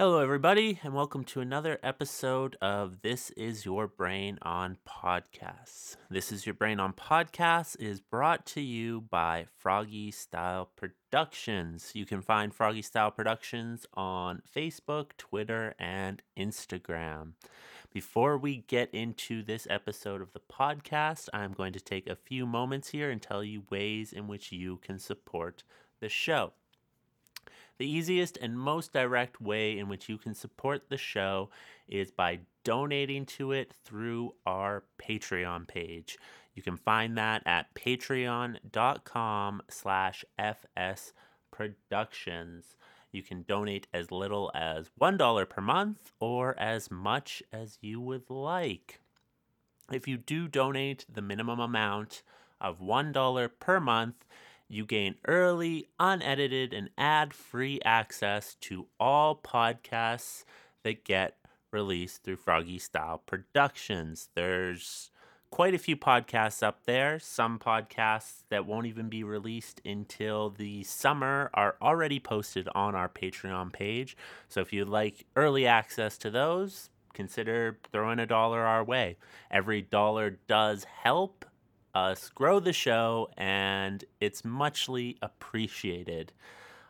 Hello, everybody, and welcome to another episode of This Is Your Brain on Podcasts. This Is Your Brain on Podcasts is brought to you by FrogE Style Productions. You can find FrogE Style Productions on Facebook, Twitter, and Instagram. Before we get into this episode of the podcast, I'm going to take a few moments here and tell you ways in which you can support the show. The easiest and most direct way in which you can support the show is by donating to it through our Patreon page. You can find that at patreon.com slash fsproductions. You can donate as little as $1 per month or as much as you would like. If you do donate the minimum amount of $1 per month, you gain early, unedited, and ad free access to all podcasts that get released through FrogE Style Productions. There's quite a few podcasts up there. Some podcasts that won't even be released until the summer are already posted on our Patreon page. So if you'd like early access to those, consider throwing a dollar our way. Every dollar does help us grow the show and it's muchly appreciated.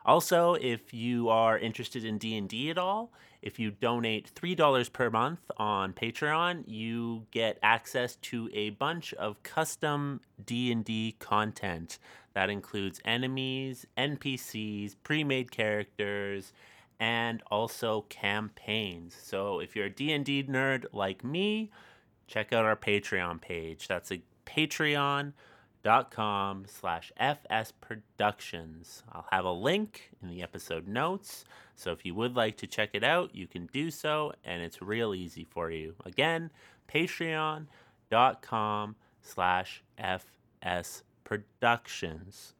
Also, if you are interested in D&D at all, if you donate $3 per month on Patreon, you get access to a bunch of custom D&D content. That includes enemies, NPCs, pre-made characters, and also campaigns. So, if you're a D&D nerd like me, check out our Patreon page. That's a patreon.com slash fsproductions. I'll have a link in the episode notes, so if you would like to check it out, you can do so, and it's real easy for you. Again, patreon.com slash fsproductions.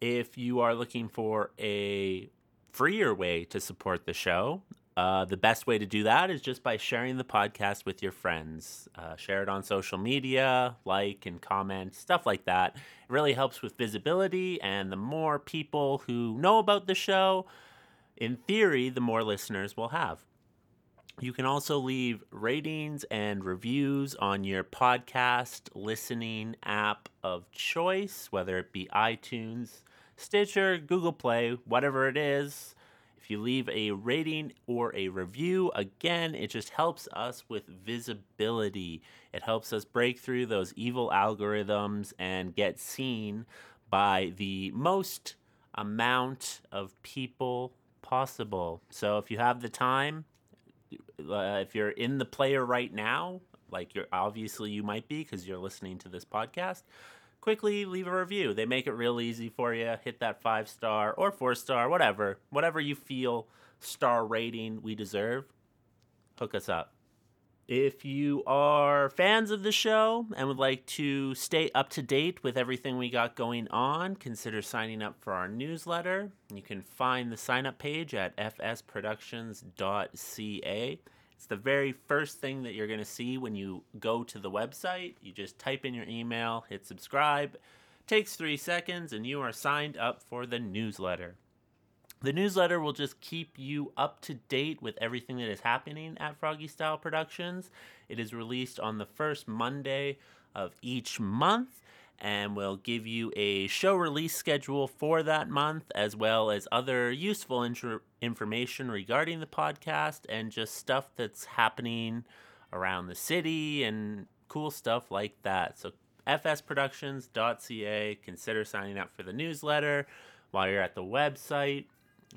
If you are looking for a freer way to support the show, uh, the best way to do that is just by sharing the podcast with your friends. Uh, share it on social media, like and comment, stuff like that. It really helps with visibility, and the more people who know about the show, in theory, the more listeners we'll have. You can also leave ratings and reviews on your podcast listening app of choice, whether it be iTunes, Stitcher, Google Play, whatever it is. If you leave a rating or a review, again, it just helps us with visibility. It helps us break through those evil algorithms and get seen by the most amount of people possible. So if you have the time, uh, if you're in the player right now, like you're obviously you might be because you're listening to this podcast, quickly leave a review. They make it real easy for you. Hit that five star or four star, whatever, whatever you feel star rating we deserve. Hook us up. If you are fans of the show and would like to stay up to date with everything we got going on, consider signing up for our newsletter. You can find the sign up page at fsproductions.ca. It's the very first thing that you're going to see when you go to the website. You just type in your email, hit subscribe. Takes three seconds, and you are signed up for the newsletter. The newsletter will just keep you up to date with everything that is happening at FrogE Style Productions. It is released on the first Monday of each month and we'll give you a show release schedule for that month, as well as other useful information regarding the podcast and just stuff that's happening around the city and cool stuff like that. So, fsproductions.ca, consider signing up for the newsletter while you're at the website.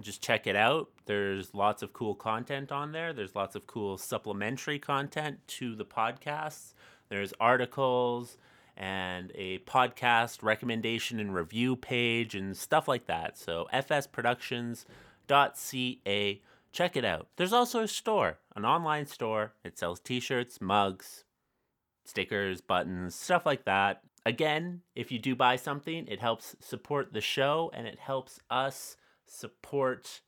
Just check it out. There's lots of cool content on there. There's lots of cool supplementary content to the podcasts. There's articles, and a podcast recommendation and review page and stuff like that. So fsproductions.ca, check it out. There's also a store, an online store. It sells t-shirts, mugs, stickers, buttons, stuff like that. Again, if you do buy something, it helps support the show and it helps us support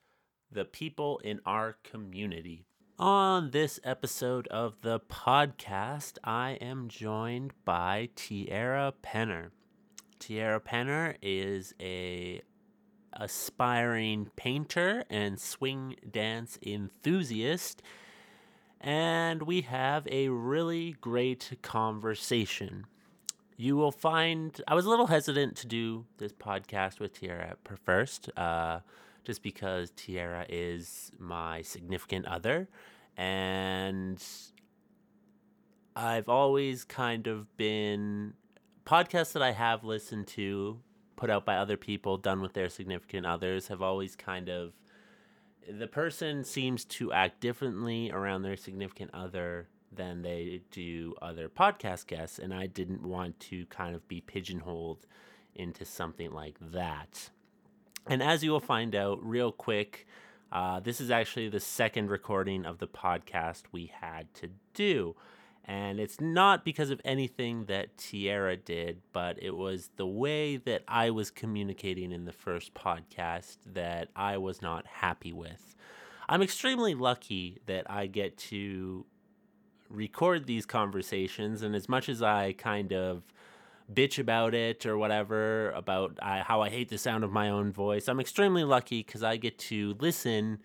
the people in our community. On this episode of the podcast, I am joined by Tierra Penner. Tierra Penner is a aspiring painter and swing dance enthusiast. And we have a really great conversation. You will find I was a little hesitant to do this podcast with Tierra first, uh, just because Tierra is my significant other, and I've always kind of been podcasts that I have listened to, put out by other people, done with their significant others, have always kind of the person seems to act differently around their significant other than they do other podcast guests, and I didn't want to kind of be pigeonholed into something like that. And as you will find out real quick, uh, this is actually the second recording of the podcast we had to do. And it's not because of anything that Tierra did, but it was the way that I was communicating in the first podcast that I was not happy with. I'm extremely lucky that I get to record these conversations, and as much as I kind of bitch about it or whatever, about how I hate the sound of my own voice, I'm extremely lucky because I get to listen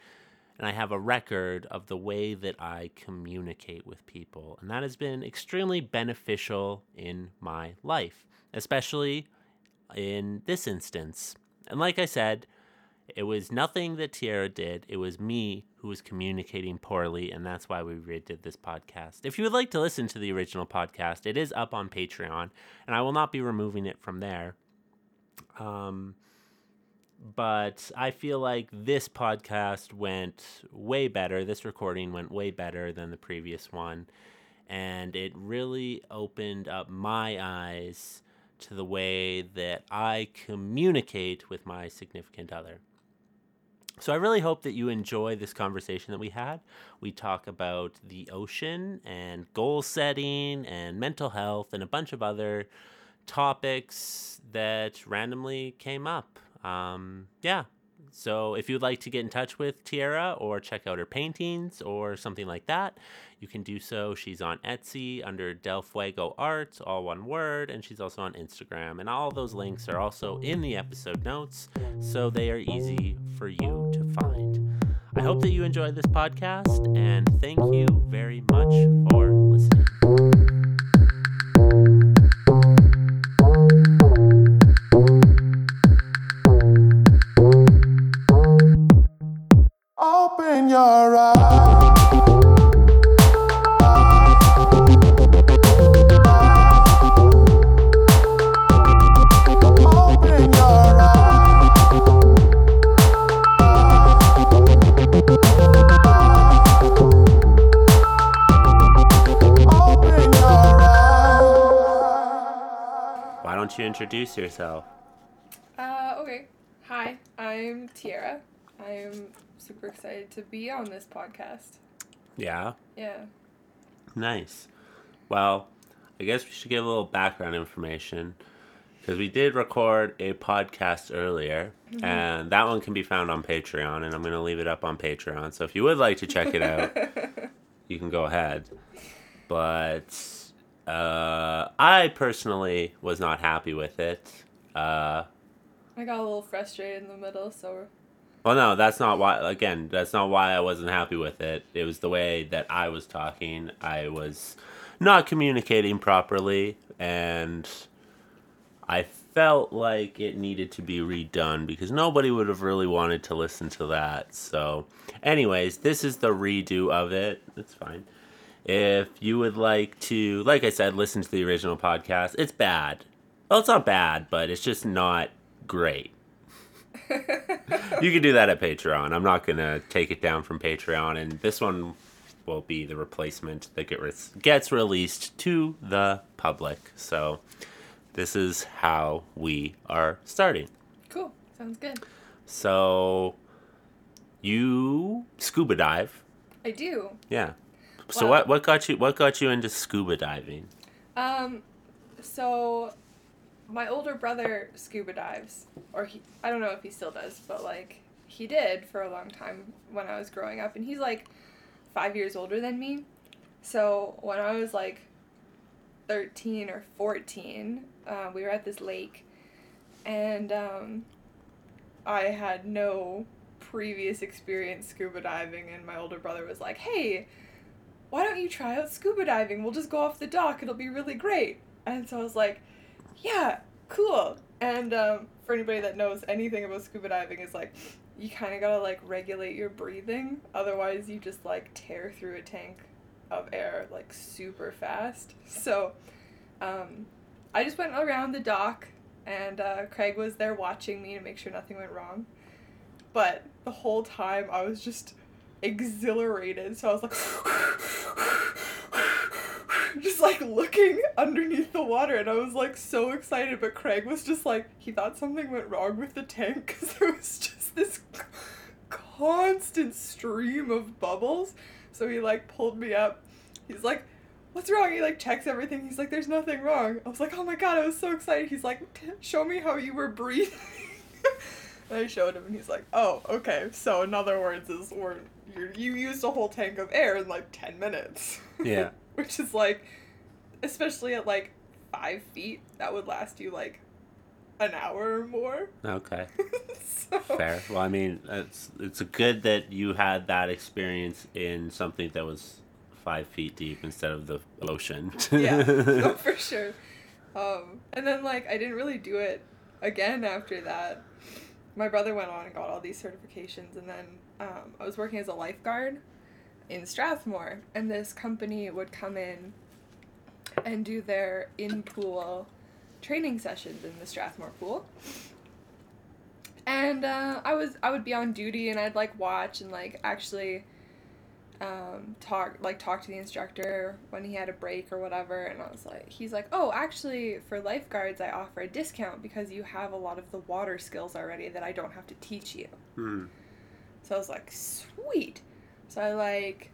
and I have a record of the way that I communicate with people. And that has been extremely beneficial in my life, especially in this instance. And like I said, it was nothing that Tierra did. It was me who was communicating poorly, and that's why we redid this podcast. If you would like to listen to the original podcast, it is up on Patreon, and I will not be removing it from there. Um, but I feel like this podcast went way better. This recording went way better than the previous one, and it really opened up my eyes to the way that I communicate with my significant other. So I really hope that you enjoy this conversation that we had. We talk about the ocean and goal setting and mental health and a bunch of other topics that randomly came up. Um, yeah. So if you'd like to get in touch with Tierra or check out her paintings or something like that, you can do so. She's on Etsy under Del Fuego Art, all one word, and she's also on Instagram. And all those links are also in the episode notes, so they are easy for you to find. I hope that you enjoyed this podcast, and thank you very much for listening. Introduce yourself? Uh, okay. Hi, I'm Tierra. I'm super excited to be on this podcast. Yeah, Yeah. nice. Well, I guess we should give a little background information because we did record a podcast earlier, and that one can be found on Patreon, and I'm going to leave it up on Patreon. So if you would like to check it out, you can go ahead. But uh, I personally was not happy with it. Uh, I got a little frustrated in the middle, so well, no, that's not why. Again, that's not why I wasn't happy with it. It was the way that I was talking. I was not communicating properly, and I felt like it needed to be redone because nobody would have really wanted to listen to that. So, anyways, this is the redo of it. It's fine. If you would like to, like I said, listen to the original podcast, it's bad. Well, it's not bad, but it's just not great you can do that at Patreon. I'm not gonna take it down from Patreon, and this one will be the replacement that get re- gets released to the public. So this is how we are starting. cool. Sounds good. So you scuba dive, I do. yeah. So Well- what what got you what got you into scuba diving? Um, so my older brother scuba dives, or he, I don't know if he still does, but like he did for a long time when I was growing up, and he's like five years older than me. So when I was like 13 or 14, uh, we were at this lake, and um, I had no previous experience scuba diving, and my older brother was like, "Hey, why don't you try out scuba diving? We'll just go off the dock. It'll be really great." And so I was like, "Yeah, cool." And um, for anybody that knows anything about scuba diving, is like you kind of gotta like regulate your breathing, otherwise you just like tear through a tank of air like super fast. So, um, I just went around the dock, and uh, Craig was there watching me to make sure nothing went wrong. But the whole time I was just exhilarated, so I was like, just like looking underneath the water, and I was like so excited. But Craig was just like, he thought something went wrong with the tank because there was just this constant stream of bubbles. So he like pulled me up. He's like, what's wrong? He like checks everything. He's like, there's nothing wrong. I was like, oh my god, I was so excited. He's like, show me how you were breathing. and I showed him, and he's like, oh, okay. So in other words, is we're you you used a whole tank of air in like ten minutes. Yeah. Which is like, especially at like five feet, that would last you like an hour or more. Okay. so, Fair. Well, I mean, it's it's good that you had that experience in something that was five feet deep instead of the ocean. yeah, no, for sure. Um, and then like I didn't really do it again after that. My brother went on and got all these certifications, and then um, I was working as a lifeguard in Strathmore, and this company would come in and do their in pool training sessions in the Strathmore pool. And uh, I was I would be on duty, and I'd like watch and like actually um, talk like talk to the instructor when he had a break or whatever and I was like he's like oh actually for lifeguards I offer a discount because you have a lot of the water skills already that I don't have to teach you Hmm. So I was like sweet. So I like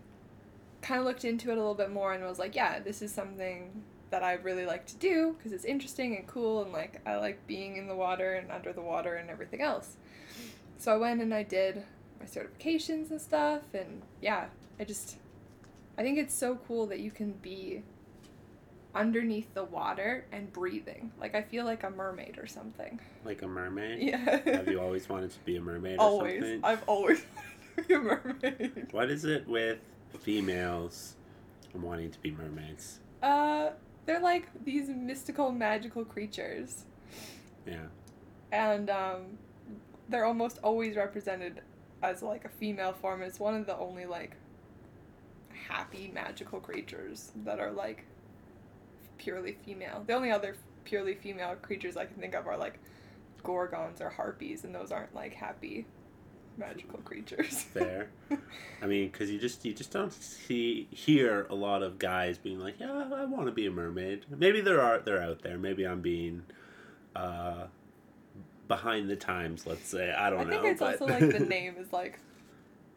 kind of looked into it a little bit more and was like yeah this is something that I really like to do because it's interesting and cool and like I like being in the water and under the water and everything else. So I went and I did my certifications and stuff and yeah I just I think it's so cool that you can be underneath the water and breathing. Like I feel like a mermaid or something. Like a mermaid. Yeah. Have you always wanted to be a mermaid or always. something? I've always wanted to be a mermaid. What is it with females wanting to be mermaids? Uh they're like these mystical magical creatures. Yeah. And um they're almost always represented as like a female form. It's one of the only like happy magical creatures that are like purely female. The only other purely female creatures I can think of are like gorgons or harpies, and those aren't like happy magical creatures. Fair. I mean, because you just you just don't see hear a lot of guys being like, yeah, I want to be a mermaid. Maybe there are they're out there. Maybe I'm being uh, behind the times. Let's say I don't I know. I think it's but also like the name is like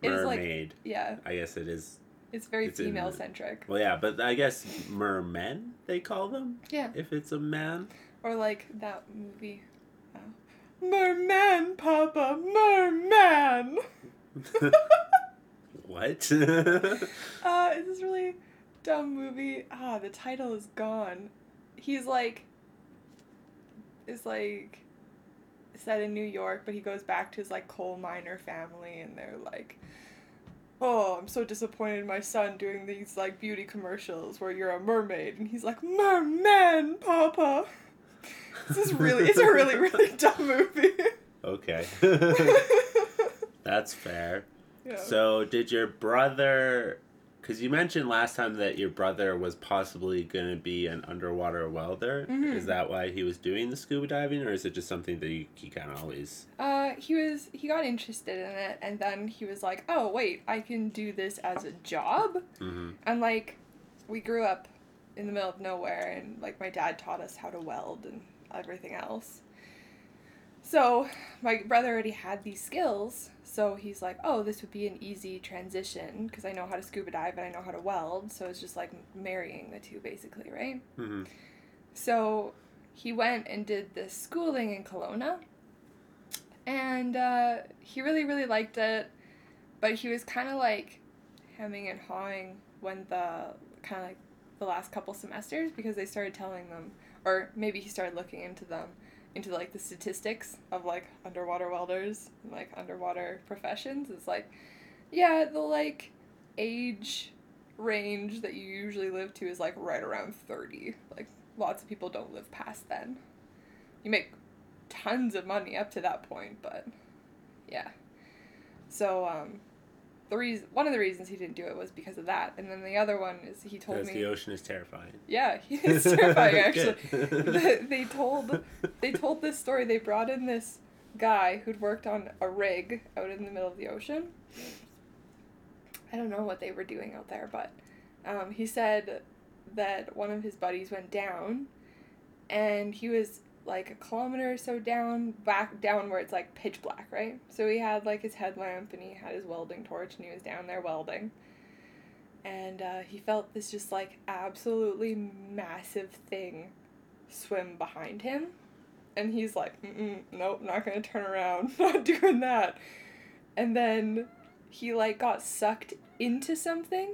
it is like mermaid. yeah, I guess it is. It's very It's in- female centric. Well, yeah, but I guess mermen they call them Yeah. if it's a man. Or like that movie. Uh, Merman, Papa, Merman. what? Uh, it's this really dumb movie. Ah, the title is gone. He's like, is like, set in New York, but he goes back to his like coal miner family, and they're like, oh, I'm so disappointed in my son doing these like beauty commercials where you're a mermaid, and he's like, merman, Papa. This is really, it's a really, really dumb movie. okay. That's fair. yeah. So, did your brother? Because you mentioned last time that your brother was possibly going to be an underwater welder. Mhm. Is that why he was doing the scuba diving, or is it just something that he, he kind of always? Uh, he was he got interested in it, and then he was like, "Oh wait, I can do this as a job." hmm And like, we grew up in the middle of nowhere, and like my dad taught us how to weld and everything else. So my brother already had these skills, so he's like, "Oh, this would be an easy transition because I know how to scuba dive and I know how to weld." So it's just like marrying the two, basically, right? hmm So he went and did this schooling in Kelowna. And uh, he really, really liked it. But he was kind of like hemming and hawing when the kind of like the last couple semesters because they started telling them, or maybe he started looking into them, into like the statistics of like underwater welders and like underwater professions, it's like, yeah, the like age range that you usually live to is like right around 30. Like lots of people don't live past then. You make tons of money up to that point, but yeah. So um the reason one of the reasons he didn't do it was because of that. And then the other one is he told me the ocean is terrifying. Yeah, it's terrifying actually. They, they told they told this story. They brought in this guy who'd worked on a rig out in the middle of the ocean. I don't know what they were doing out there, but um, he said that one of his buddies went down, and he was like a kilometer or so down, back down where it's like pitch black, right? So he had like his headlamp and he had his welding torch and he was down there welding. And uh, he felt this just like absolutely massive thing swim behind him. And he's like, Mm-mm, nope, not gonna turn around, not doing that. And then he like got sucked into something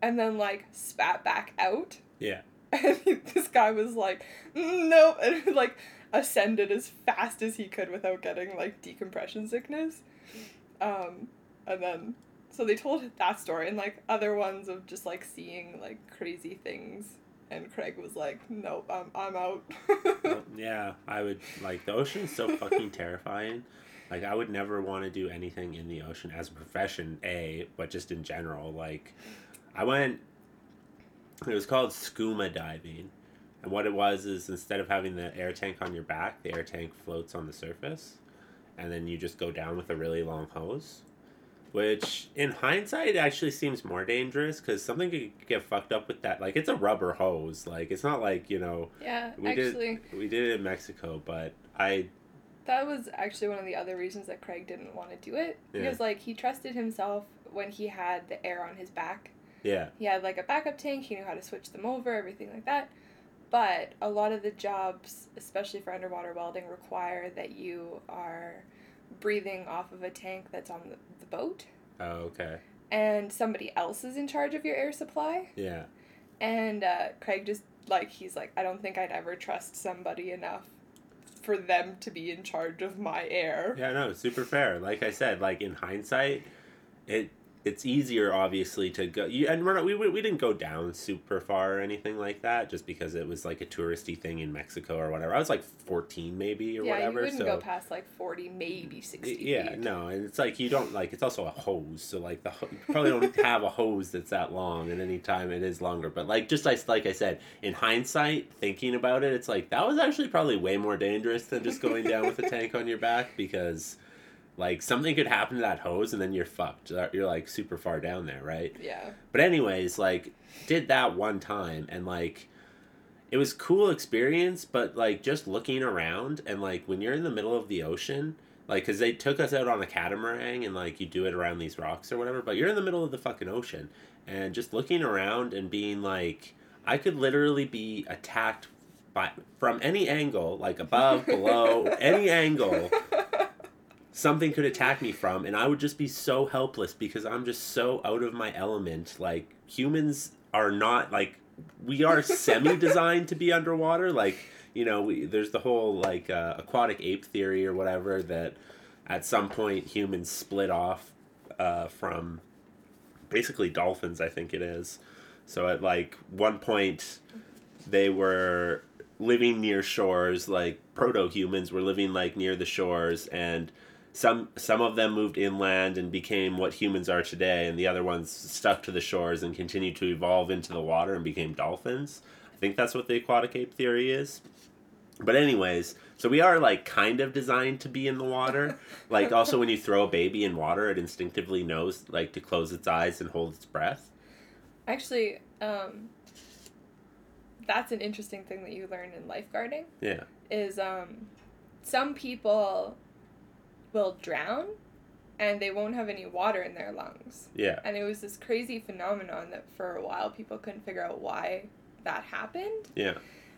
and then like spat back out. Yeah. And this guy was like, "Mm, nope, and like ascended as fast as he could without getting like decompression sickness. Um, and then, so they told that story and like other ones of just like seeing like crazy things. And Craig was like, nope, I'm, I'm out. Well, yeah, I would like the ocean is so fucking terrifying. Like I would never want to do anything in the ocean as a profession, A, but just in general. Like I went it was called snuba diving. And what it was is instead of having the air tank on your back, the air tank floats on the surface. And then you just go down with a really long hose. Which, in hindsight, actually seems more dangerous because something could get fucked up with that. Like, it's a rubber hose. Like, it's not like, you know, yeah, we actually, did we did it in Mexico, but I that was actually one of the other reasons that Craig didn't want to do it. Yeah. Because like he trusted himself when he had the air on his back. Yeah He had like a backup tank, he knew how to switch them over, everything like that. But a lot of the jobs, especially for underwater welding, require that you are breathing off of a tank that's on the, the boat oh okay and somebody else is in charge of your air supply. yeah And uh, Craig just like he's like, I don't think I'd ever trust somebody enough for them to be in charge of my air. yeah no super fair. Like I said, like in hindsight, it it's easier obviously to go. You, and we're not, we we we didn't go down super far or anything like that, just because it was like a touristy thing in Mexico or whatever. I was like fourteen maybe or yeah, whatever. you wouldn't so go past like forty, maybe sixty. yeah feet. no and it's like you don't like it's also a hose so like the you probably don't have a hose that's that long and any time it is longer but like just like, like i said in hindsight thinking about it it's like that was actually probably way more dangerous than just going down with a tank on your back because like something could happen to that hose and then you're fucked you're like super far down there right Yeah. but anyways, like did that one time and like it was cool experience, but like just looking around and like when you're in the middle of the ocean, like cuz they took us out on a catamaran and like you do it around these rocks or whatever, but you're in the middle of the fucking ocean and just looking around and being like I could literally be attacked by from any angle, like above, below, any angle something could attack me from and i would just be so helpless because i'm just so out of my element. Like humans are not like we are semi designed to be underwater. Like you know we, there's the whole like uh, aquatic ape theory or whatever that at some point humans split off uh, from basically dolphins i think it is. So at like one point they were living near shores like proto humans were living like near the shores and some some of them moved inland and became what humans are today and the other ones stuck to the shores and continued to evolve into the water and became dolphins. I think that's what the aquatic ape theory is. But anyways so we are like kind of designed to be in the water. Like also when you throw a baby in water it instinctively knows like to close its eyes and hold its breath. Actually, um, that's an interesting thing that you learn in lifeguarding. yeah. Is um, some people will drown, and they won't have any water in their lungs. yeah And it was this crazy phenomenon that for a while people couldn't figure out why that happened. yeah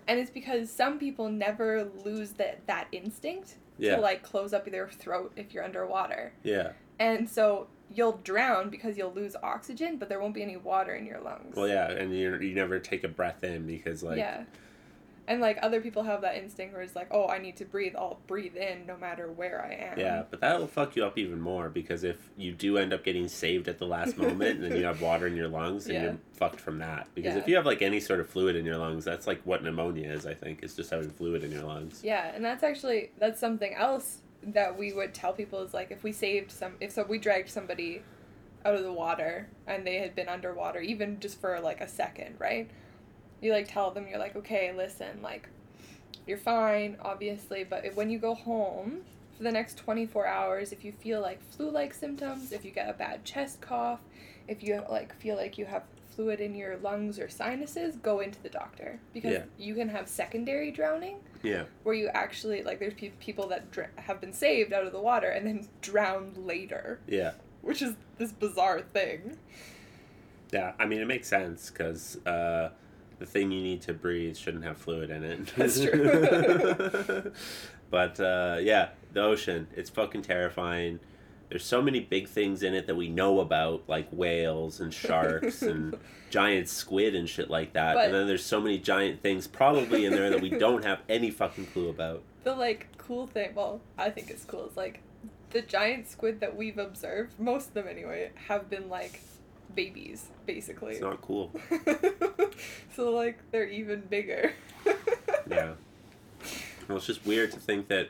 And it's because some people never lose that that instinct yeah to like close up their throat if you're underwater. yeah And so you'll drown because you'll lose oxygen, but there won't be any water in your lungs. well yeah and you, you never take a breath in because like yeah. And like other people have that instinct where it's like, oh, I need to breathe. I'll breathe in no matter where I am. Yeah, but that'll fuck you up even more because if you do end up getting saved at the last moment and then you have water in your lungs, then Yeah. you're fucked from that. Because Yeah. if you have like any sort of fluid in your lungs, that's like what pneumonia is, I think, is just having fluid in your lungs. Yeah, and that's actually that's something else that we would tell people is like if we saved some if so we dragged somebody out of the water and they had been underwater even just for like a second, right? You like tell them you're like, "Okay, listen, like you're fine, obviously, but if, when you go home for the next 24 hours, if you feel like flu-like symptoms, if you get a bad chest cough, if you like feel like you have fluid in your lungs or sinuses, go into the doctor because Yeah. you can have secondary drowning Yeah. where you actually like there's pe- people that dr- have been saved out of the water and then drowned later Yeah. which is this bizarre thing Yeah. I mean, it makes sense because uh, the thing you need to breathe shouldn't have fluid in it. That's true. but uh, yeah, the ocean, it's fucking terrifying. There's so many big things in it that we know about, like whales and sharks and giant squid and shit like that. But- and then there's so many giant things probably in there that we don't have any fucking clue about. the like cool thing well i think it's cool is like the giant squid that we've observed most of them anyway have been like babies basically It's not cool. so like they're even bigger Yeah. Well, it's just weird to think that.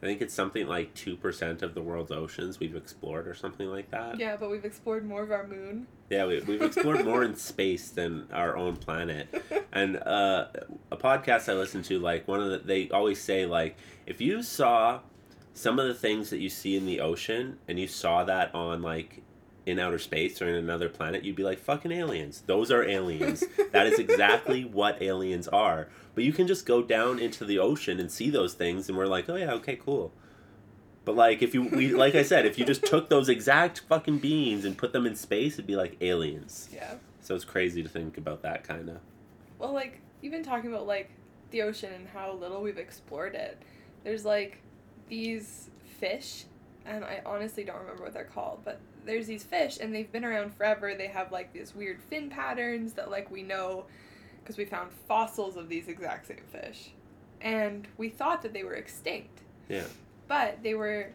I think it's something like two percent of the world's oceans we've explored, or something like that. yeah but we've explored more of our moon Yeah, we, we've explored more in space than our own planet. And uh, a podcast I listen to, like one of the, they always say like, if you saw some of the things that you see in the ocean, and you saw that on like in outer space or in another planet, you'd be like, fucking aliens. Those are aliens. that is exactly what aliens are. But you can just go down into the ocean and see those things, and we're like, oh yeah, okay, cool. But like, if you we like I said, if you just took those exact fucking beings and put them in space, it'd be like aliens. yeah So it's crazy to think about that kind of. Well, like even talking about like the ocean and how little we've explored it. There's like these fish, and I honestly don't remember what they're called, but there's these fish, and they've been around forever. They have like these weird fin patterns that like we know because we found fossils of these exact same fish, and we thought that they were extinct. Yeah. But they were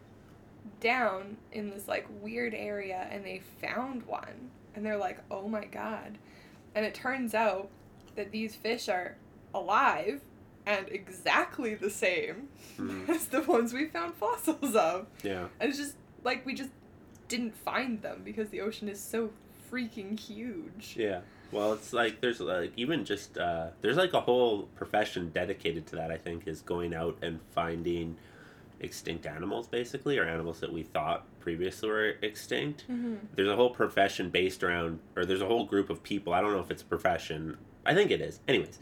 down in this like weird area, and they found one, and they're like, "Oh my god!" And it turns out that these fish are alive and exactly the same Mm, as the ones we found fossils of. yeah. And it's just like we just didn't find them because the ocean is so freaking huge. Yeah. Well, it's like there's like even just uh, there's like a whole profession dedicated to that. I think is going out and finding extinct animals, basically, or animals that we thought previously were extinct. Mm-hmm. There's a whole profession based around, or there's a whole group of people. I don't know if it's a profession. I think it is. Anyways,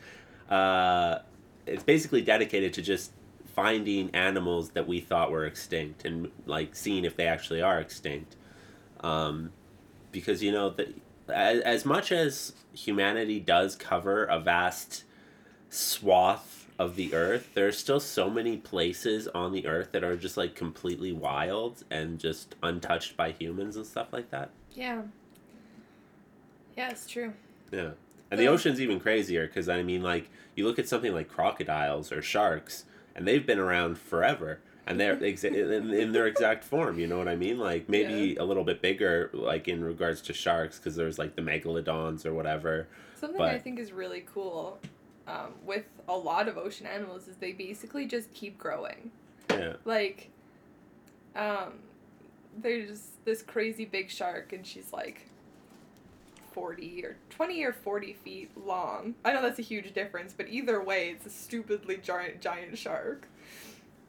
uh, it's basically dedicated to just finding animals that we thought were extinct and like seeing if they actually are extinct. Um, because you know that as, as much as humanity does cover a vast swath of the earth, there are still so many places on the earth that are just like completely wild and just untouched by humans and stuff like that. Yeah. Yeah, it's true. Yeah. And the ocean's even crazier because I mean, like, you look at something like crocodiles or sharks, and they've been around forever, and they're exa- in, their exact form. You know what I mean? Like maybe a little bit bigger, like in regards to sharks, because there's like the megalodons or whatever. Something I think is really cool um, with a lot of ocean animals is they basically just keep growing. Yeah. Like, um, there's this crazy big shark, and she's like 40 or 20 or 40 feet long. I know that's a huge difference, but either way, it's a stupidly giant, giant shark.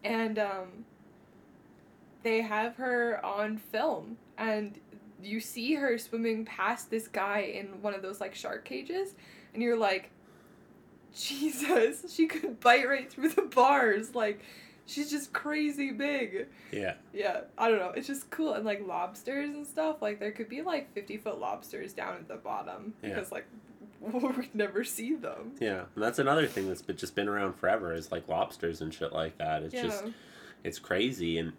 And, um, they have her on film, and you see her swimming past this guy in one of those, like, shark cages, and you're like, Jesus, she could bite right through the bars. Like, she's just crazy big. Yeah. Yeah, I don't know. It's just cool. And like lobsters and stuff, like there could be like 50 foot lobsters down at the bottom Yeah. because like we'd never see them. Yeah. And that's another thing that's been, just been around forever is like lobsters and shit like that. It's yeah. just it's crazy and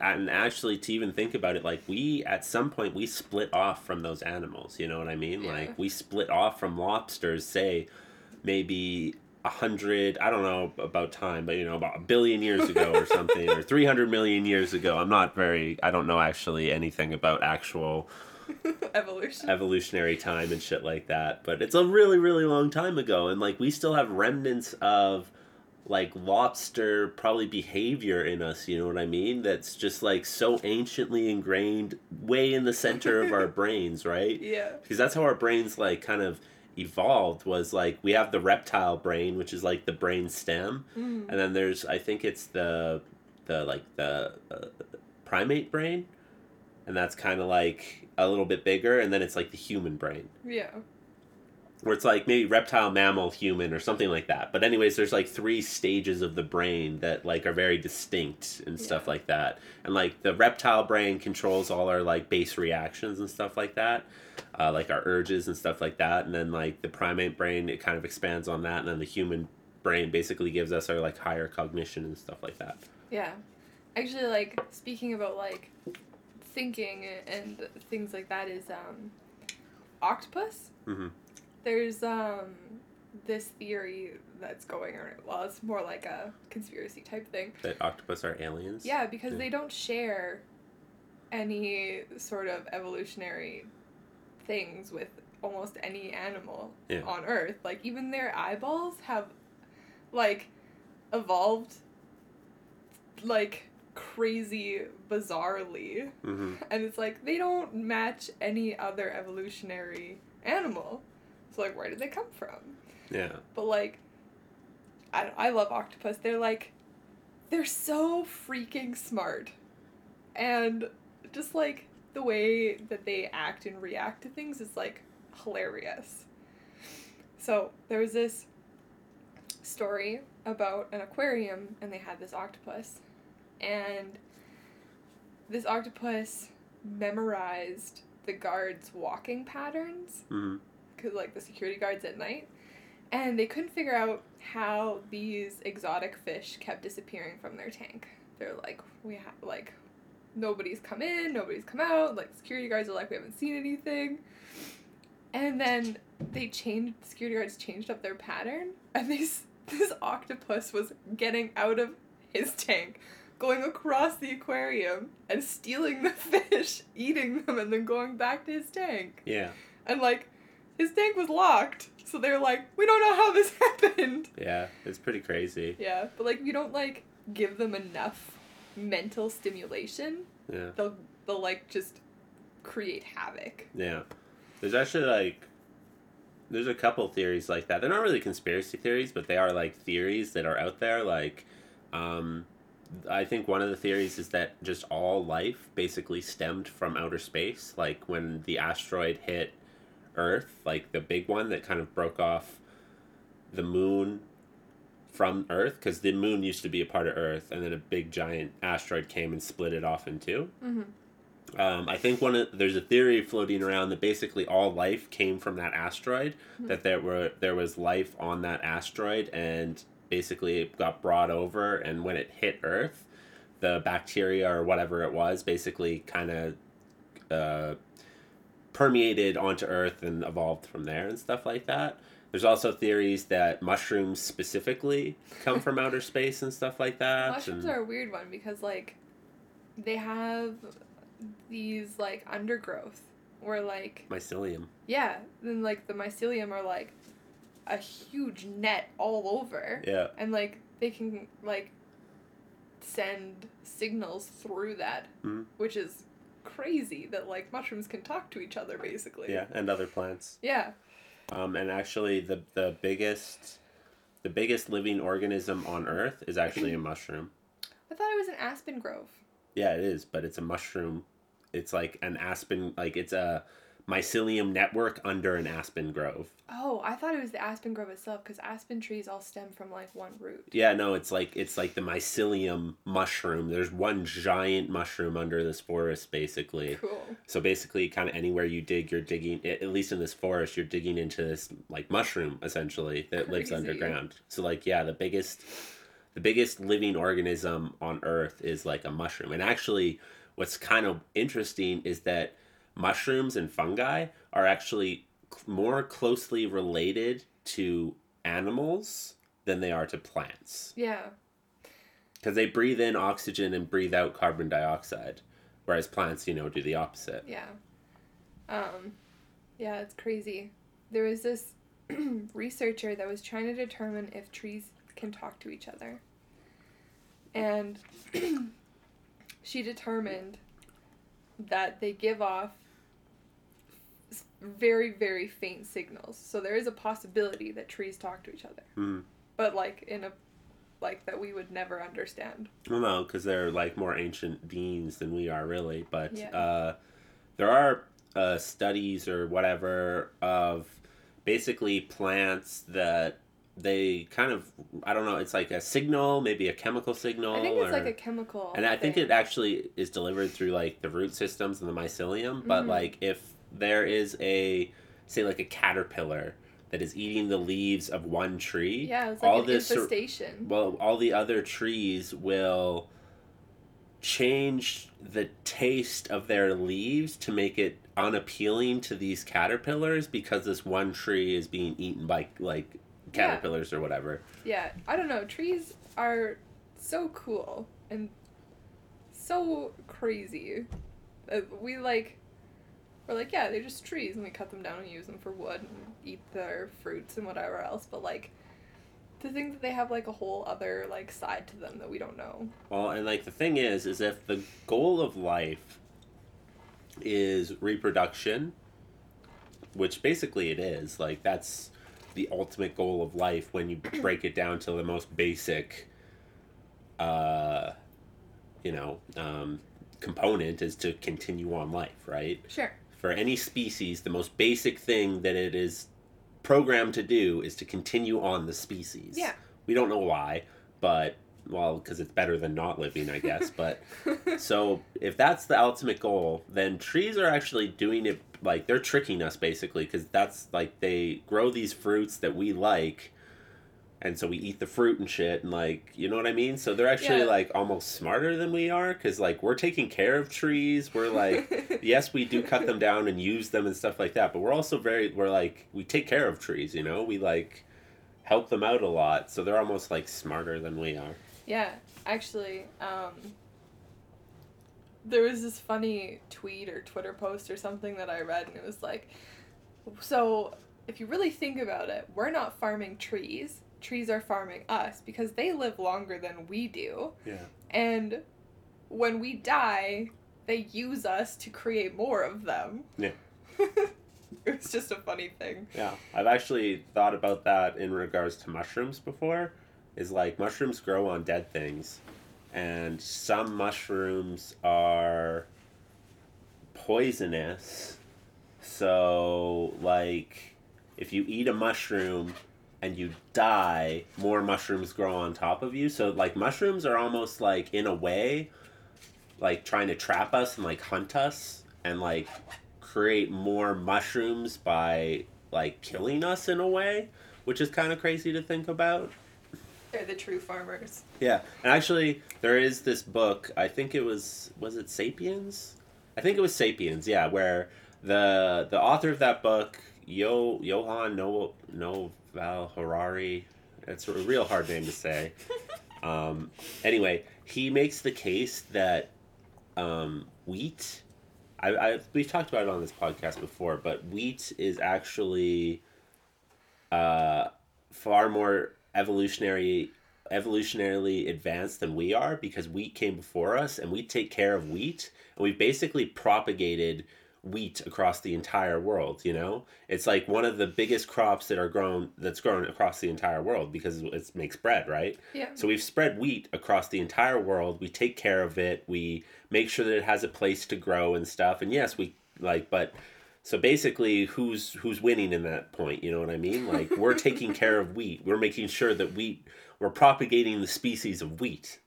and actually to even think about it like we at some point we split off from those animals you know what i mean Yeah. like we split off from lobsters say maybe a hundred i don't know about time but you know about a billion years ago or something or 300 million years ago i'm not very i don't know actually anything about actual Evolution. evolutionary time and shit like that but it's a really really long time ago and like we still have remnants of like lobster probably behavior in us you know what i mean that's just like so anciently ingrained way in the center of our brains right yeah. because that's how our brains like kind of evolved was like we have the reptile brain which is like the brain stem Mm. and then there's i think it's the the like the uh, primate brain and that's kind of like a little bit bigger and then it's like the human brain. Yeah. where it's like maybe reptile mammal human or something like that. But anyways there's like three stages of the brain that like are very distinct and stuff like that. And like the reptile brain controls all our like base reactions and stuff like that uh, like our urges and stuff like that. And then like the primate brain it kind of expands on that. And then the human brain basically gives us our like higher cognition and stuff like that. Yeah. Actually, like speaking about like thinking and things like that is um, octopus. Mhm. There's um this theory that's going around. Well, it's more like a conspiracy type thing. that octopus are aliens Yeah, because Yeah. they don't share any sort of evolutionary things with almost any animal Yeah. on Earth. Like even their eyeballs have like evolved like crazy bizarrely. hmm And it's like they don't match any other evolutionary animal. So like where did they come from? yeah But like, I, I love octopus. They're like, they're so freaking smart. And just like the way that they act and react to things is like hilarious. So there was this story about an aquarium and they had this octopus. And this octopus memorized the guards' walking patterns hmm cause like the security guards at night, and they couldn't figure out how these exotic fish kept disappearing from their tank. They're like, we have like, nobody's come in, nobody's come out. Like security guards are like, we haven't seen anything. And then they changed. Security guards changed up their pattern, and this this octopus was getting out of his tank. Going across the aquarium and stealing the fish, eating them, and then going back to his tank. Yeah. And like his tank was locked so they're like we don't know how this happened. Yeah it's pretty crazy. Yeah but like you don't like give them enough mental stimulation. Yeah. They'll they'll like just create havoc. Yeah. There's actually like there's a couple theories like that. They're not really conspiracy theories, but they are like theories that are out there like um I think one of the theories is that just all life basically stemmed from outer space, like when the asteroid hit Earth, like the big one that kind of broke off the moon from Earth because the moon used to be a part of Earth, and then a big giant asteroid came and split it off in two. mm-hmm. Um, I think one of, there's a theory floating around that basically all life came from that asteroid. That there were there was life on that asteroid, and basically it got brought over, and when it hit Earth, the bacteria or whatever it was basically kind of uh, permeated onto Earth and evolved from there and stuff like that. There's also theories that mushrooms specifically come from outer space and stuff like that. mushrooms and- are a weird one because like they have these like undergrowth where like mycelium. yeah then like the mycelium are like a huge net all over Yeah. and like they can like send signals through that Mhm. which is crazy that like mushrooms can talk to each other basically Yeah, and other plants. yeah Um, and actually, the the biggest the biggest living organism on Earth is actually a mushroom. i thought it was an aspen grove Yeah, it is, but it's a mushroom. It's like an aspen, like it's a mycelium network under an aspen grove. oh i thought it was the aspen grove itself because aspen trees all stem from like one root Yeah, no, it's like it's like the mycelium mushroom. There's one giant mushroom under this forest, basically. cool So basically, kind of anywhere you dig, you're digging. At at least in this forest, you're digging into this like mushroom essentially that lives underground. So like, yeah, the biggest, the biggest living organism on Earth is like a mushroom. And actually, what's kind of interesting is that mushrooms and fungi are actually more closely related to animals than they are to plants Yeah. because they breathe in oxygen and breathe out carbon dioxide, whereas plants, you know, do the opposite. Yeah. Um, yeah, it's crazy. There was this researcher that was trying to determine if trees can talk to each other. And she determined that they give off very, very faint signals. So there is a possibility that trees talk to each other. Mm. But, like, in a, like, that we would never understand. Well, no, because they're like more ancient beings than we are, really. But Yeah. uh, there are uh, studies or whatever of basically plants that they kind of I don't know. It's like a signal, maybe a chemical signal. I think it's or, like a chemical. and I think it actually is delivered through like the root systems and the mycelium. But Mhm. like if there is a say like a caterpillar that is eating the leaves of one tree, Yeah, it's like all an this infestation. well, all the other trees will change the taste of their leaves to make it unappealing to these caterpillars because this one tree is being eaten by like Yeah. caterpillars or whatever. Yeah, I don't know. Trees are so cool and so crazy. Uh, we like, we're like, yeah, they're just trees, and we cut them down and use them for wood and eat their fruits and whatever else. But like, to think that they have like a whole other like side to them that we don't know. Well, and like the thing is, is if the goal of life is reproduction, which basically it is, like that's the ultimate goal of life when you break it down to the most basic, uh, you know, um, component is to continue on life, right? Sure. For any species, the most basic thing that it is programmed to do is to continue on the species. Yeah. We don't know why, but well, because it's better than not living, I guess. But so if that's the ultimate goal, then trees are actually doing it like they're tricking us basically because that's like they grow these fruits that we like. And so we eat the fruit and shit, and like, you know what I mean? So they're actually Yeah. like almost smarter than we are because like we're taking care of trees. We're like, yes, we do cut them down and use them and stuff like that, but we're also very, we're like, we take care of trees, you know? We like help them out a lot. So they're almost like smarter than we are. Yeah, actually, um, there was this funny tweet or Twitter post or something that I read, and it was like, so if you really think about it, we're not farming trees. Trees are farming us because they live longer than we do. Yeah. And when we die, they use us to create more of them. Yeah. it's just a funny thing. Yeah, I've actually thought about that in regards to mushrooms before. Is like mushrooms grow on dead things, and some mushrooms are poisonous. So, like, if you eat a mushroom and you die, more mushrooms grow on top of you. So, like, mushrooms are almost like, in a way, like trying to trap us and like hunt us and like create more mushrooms by like killing us in a way, which is kind of crazy to think about. They're the true farmers. Yeah, and actually, there is this book. I think it was was it *Sapiens*. I think it was *Sapiens*. Yeah, where the the author of that book, Yo Johann no Noval Harari. It's a real hard name to say. um, anyway, he makes the case that um, wheat. I, I we've talked about it on this podcast before, but wheat is actually uh, far more evolutionary evolutionarily advanced than we are because wheat came before us and we take care of wheat and we basically propagated wheat across the entire world you know it's like one of the biggest crops that are grown that's grown across the entire world because it makes bread right Yeah. so we've spread wheat across the entire world. We take care of it. We make sure that it has a place to grow and stuff. And yes, we like but so basically who's who's winning in that point, you know what I mean? Like we're taking care of wheat. We're making sure that wheat we're propagating the species of wheat.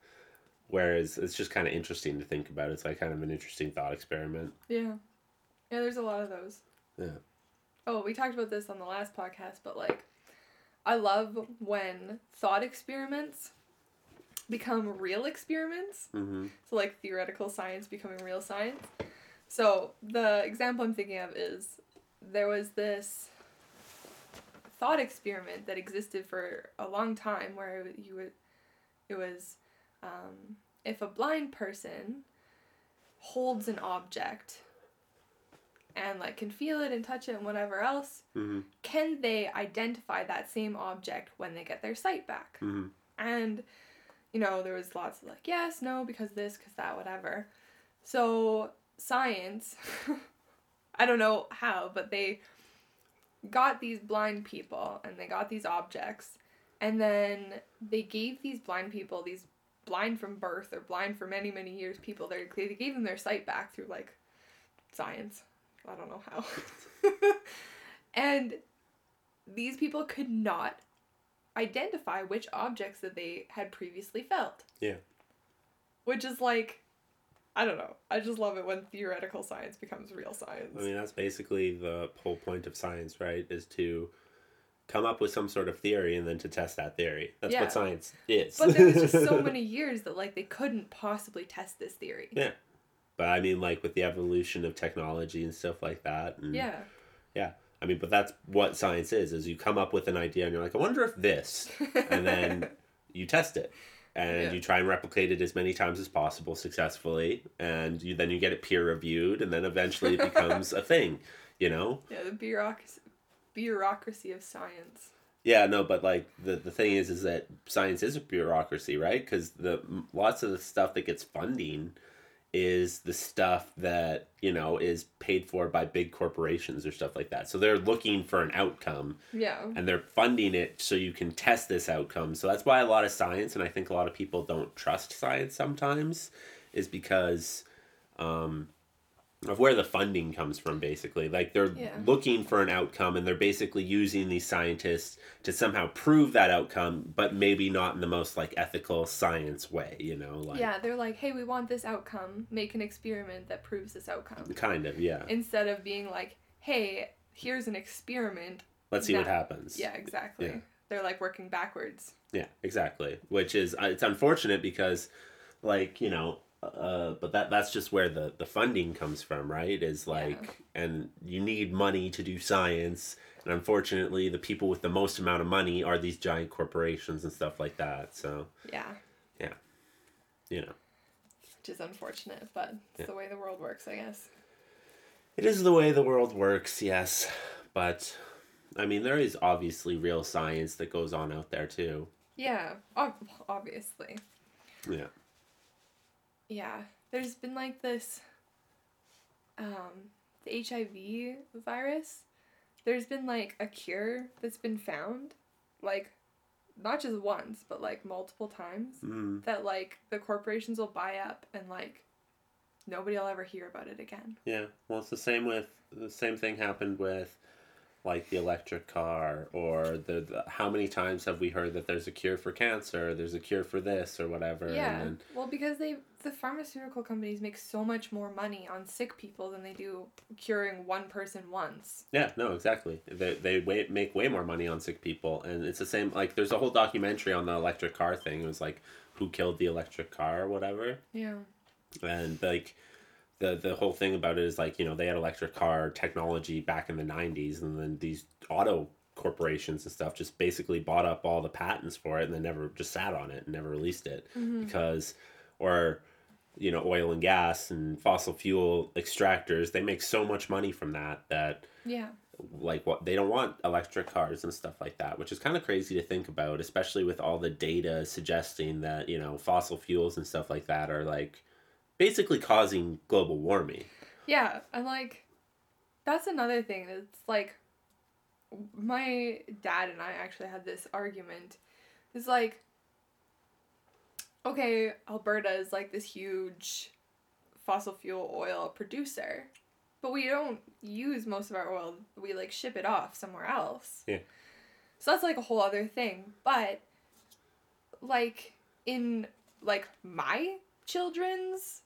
Whereas it's just kind of interesting to think about. It's like kind of an interesting thought experiment. Yeah. Yeah, there's a lot of those. Yeah. Oh, we talked about this on the last podcast, but like, I love when thought experiments become real experiments. Mm-hmm. So, like, theoretical science becoming real science. So, the example I'm thinking of is there was this thought experiment that existed for a long time where you would it was um, if a blind person holds an object and like can feel it and touch it and whatever else hmm can they identify that same object when they get their sight back? Hmm and you know there was lots of like yes no because this because that whatever. So science i don't know how but they got these blind people and they got these objects and then they gave these blind people these blind from birth or blind for many many years people they they gave them their sight back through like science i don't know how and these people could not identify which objects that they had previously felt Yeah. which is like i don't know i just love it when theoretical science becomes real science I mean, that's basically the whole point of science, right? Is to come up with some sort of theory and then to test that theory. That's Yeah. what science is. but there was just so many years that like they couldn't possibly test this theory Yeah. But I mean, like with the evolution of technology and stuff like that. And, yeah Yeah. I mean, but that's what science is: is you come up with an idea and you're like, I wonder if this, and then you test it, and Yeah. you try and replicate it as many times as possible successfully, and you then you get it peer reviewed, and then eventually it becomes a thing. You know? yeah the bureaucracy bureaucracy of science Yeah, no, but like the the thing is, is that science is a bureaucracy, right? Because the lots of the stuff that gets funding is the stuff that you know is paid for by big corporations or stuff like that. So they're looking for an outcome, yeah and they're funding it so you can test this outcome. So that's why a lot of science, and I think a lot of people don't trust science sometimes, is because um, of where the funding comes from. Basically, like they're Yeah. looking for an outcome, and they're basically using these scientists to somehow prove that outcome, but maybe not in the most like ethical science way. You know, like yeah they're like hey we want this outcome make an experiment that proves this outcome kind of yeah. instead of being like hey here's an experiment Let's see what happens. yeah exactly Yeah. they're like working backwards Yeah, exactly. Which is uh, it's unfortunate because, like you know, uh, but that that's just where the the funding comes from, right? Is like, and you need money to do science, and unfortunately, the people with the most amount of money are these giant corporations and stuff like that. So yeah, yeah you know, which is unfortunate but it's Yeah. the way the world works i guess it is the way the world works. Yes, but. I mean, there is obviously real science that goes on out there too. yeah ob- obviously Yeah. Yeah there's been like this um the hiv virus there's been like a cure that's been found like not just once but like multiple times Mm. that like the corporations will buy up and like nobody will ever hear about it again Yeah, well, it's the same with the same thing happened with like the electric car or the, the how many times have we heard that there's a cure for cancer, there's a cure for this or whatever, yeah and then well because they the pharmaceutical companies make so much more money on sick people than they do curing one person once yeah, no, exactly. They they way, make way more money on sick people, and it's the same. Like, there's a whole documentary on the electric car thing. It was like who killed the electric car or whatever. yeah and like the the whole thing about it is like you know they had electric car technology back in the 90s and then these auto corporations and stuff just basically bought up all the patents for it and then never just sat on it and never released it. Mm-hmm. Because or you know oil and gas and fossil fuel extractors they make so much money from that that yeah. like what they don't want electric cars and stuff like that which is kind of crazy to think about especially with all the data suggesting that you know fossil fuels and stuff like that are like basically causing global warming Yeah, and like that's another thing that's like my dad and I actually had this argument. It's like okay, Alberta is like this huge fossil fuel oil producer, but we don't use most of our oil. We like ship it off somewhere else. Yeah. So that's like a whole other thing, but like in like my children's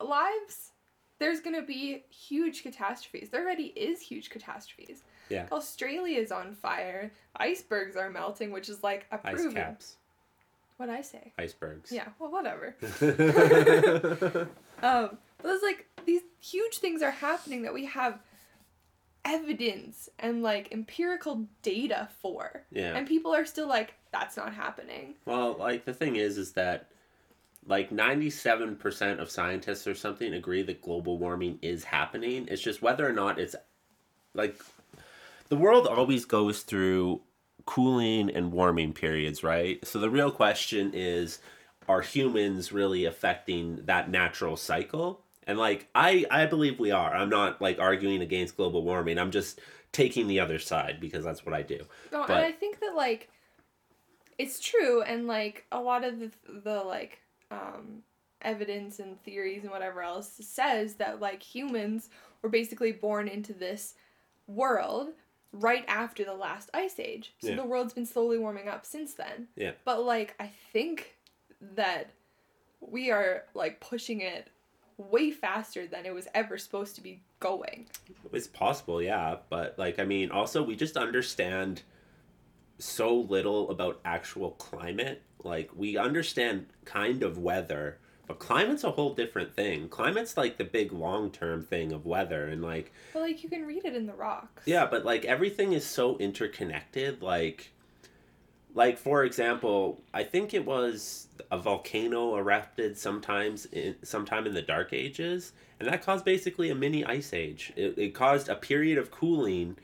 lives there's gonna be huge catastrophes there already is huge catastrophes Yeah. australia's on fire icebergs are melting which is like a ice proven caps what i say icebergs yeah well whatever um but it's like these huge things are happening that we have evidence and like empirical data for. Yeah. And people are still like, that's not happening. Well, like the thing is, is that like ninety-seven percent of scientists or something agree that global warming is happening. It's just whether or not it's like the world always goes through cooling and warming periods, right? So the real question is, are humans really affecting that natural cycle? And like I, I believe we are. I'm not like arguing against global warming. I'm just taking the other side because that's what I do. No, But- and I think that like it's true and like a lot of the the like um evidence and theories and whatever else says that like humans were basically born into this world right after the last ice age. So Yeah. the world's been slowly warming up since then. Yeah. But like I think that we are like pushing it way faster than it was ever supposed to be going. It's possible, yeah, but like I mean, also we just understand so little about actual climate. Like we understand kind of weather, but climate's a whole different thing. Climate's like the big long-term thing of weather and like But like you can read it in the rocks. yeah, but like everything is so interconnected like like for example, I think it was a volcano erupted sometimes in sometime in the dark ages and that caused basically a mini ice age. It, it caused a period of cooling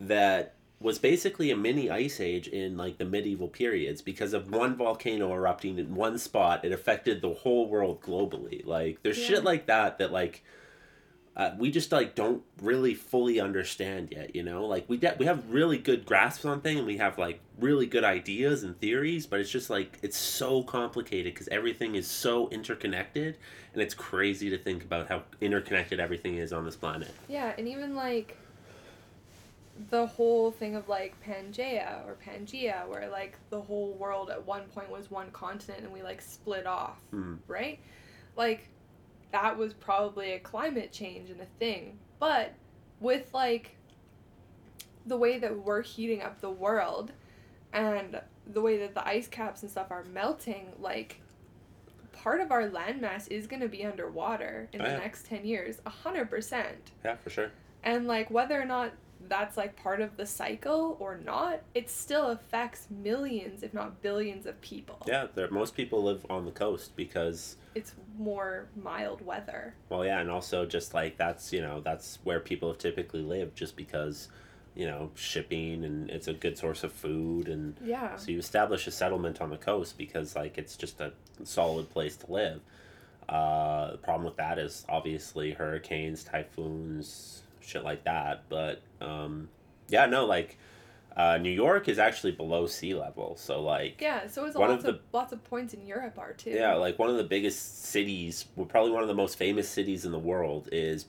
that was basically a mini ice age in like the medieval periods because of one volcano erupting in one spot. It affected the whole world globally. Like there's Yeah. shit like that that like uh, we just like don't really fully understand yet you know? Like we de- we have really good grasps on things and we have like really good ideas and theories but it's just like it's so complicated because everything is so interconnected and it's crazy to think about how interconnected everything is on this planet. Yeah, and even like the whole thing of like Pangea or Pangea, where like the whole world at one point was one continent and we like split off, Mhm. right? Like that was probably a climate change and a thing. But with like the way that we're heating up the world and the way that the ice caps and stuff are melting, like part of our landmass is going to be underwater in Oh, the yeah. next 10 years, 100%. yeah for sure And like whether or not that's like part of the cycle or not, it still affects millions, if not billions of people. Yeah, there most people live on the coast because It's more mild weather. well yeah, and also just like that's, you know, that's where people have typically lived just because, you know, shipping and it's a good source of food and Yeah. so you establish a settlement on the coast because like it's just a solid place to live. Uh, the problem with that is obviously hurricanes, typhoons, shit like that. But um, yeah, no, like uh, New York is actually below sea level, so like Yeah, so is One lots of of, lots of points in Europe are too. Yeah, like one of the biggest cities, well, probably one of the most famous cities in the world, is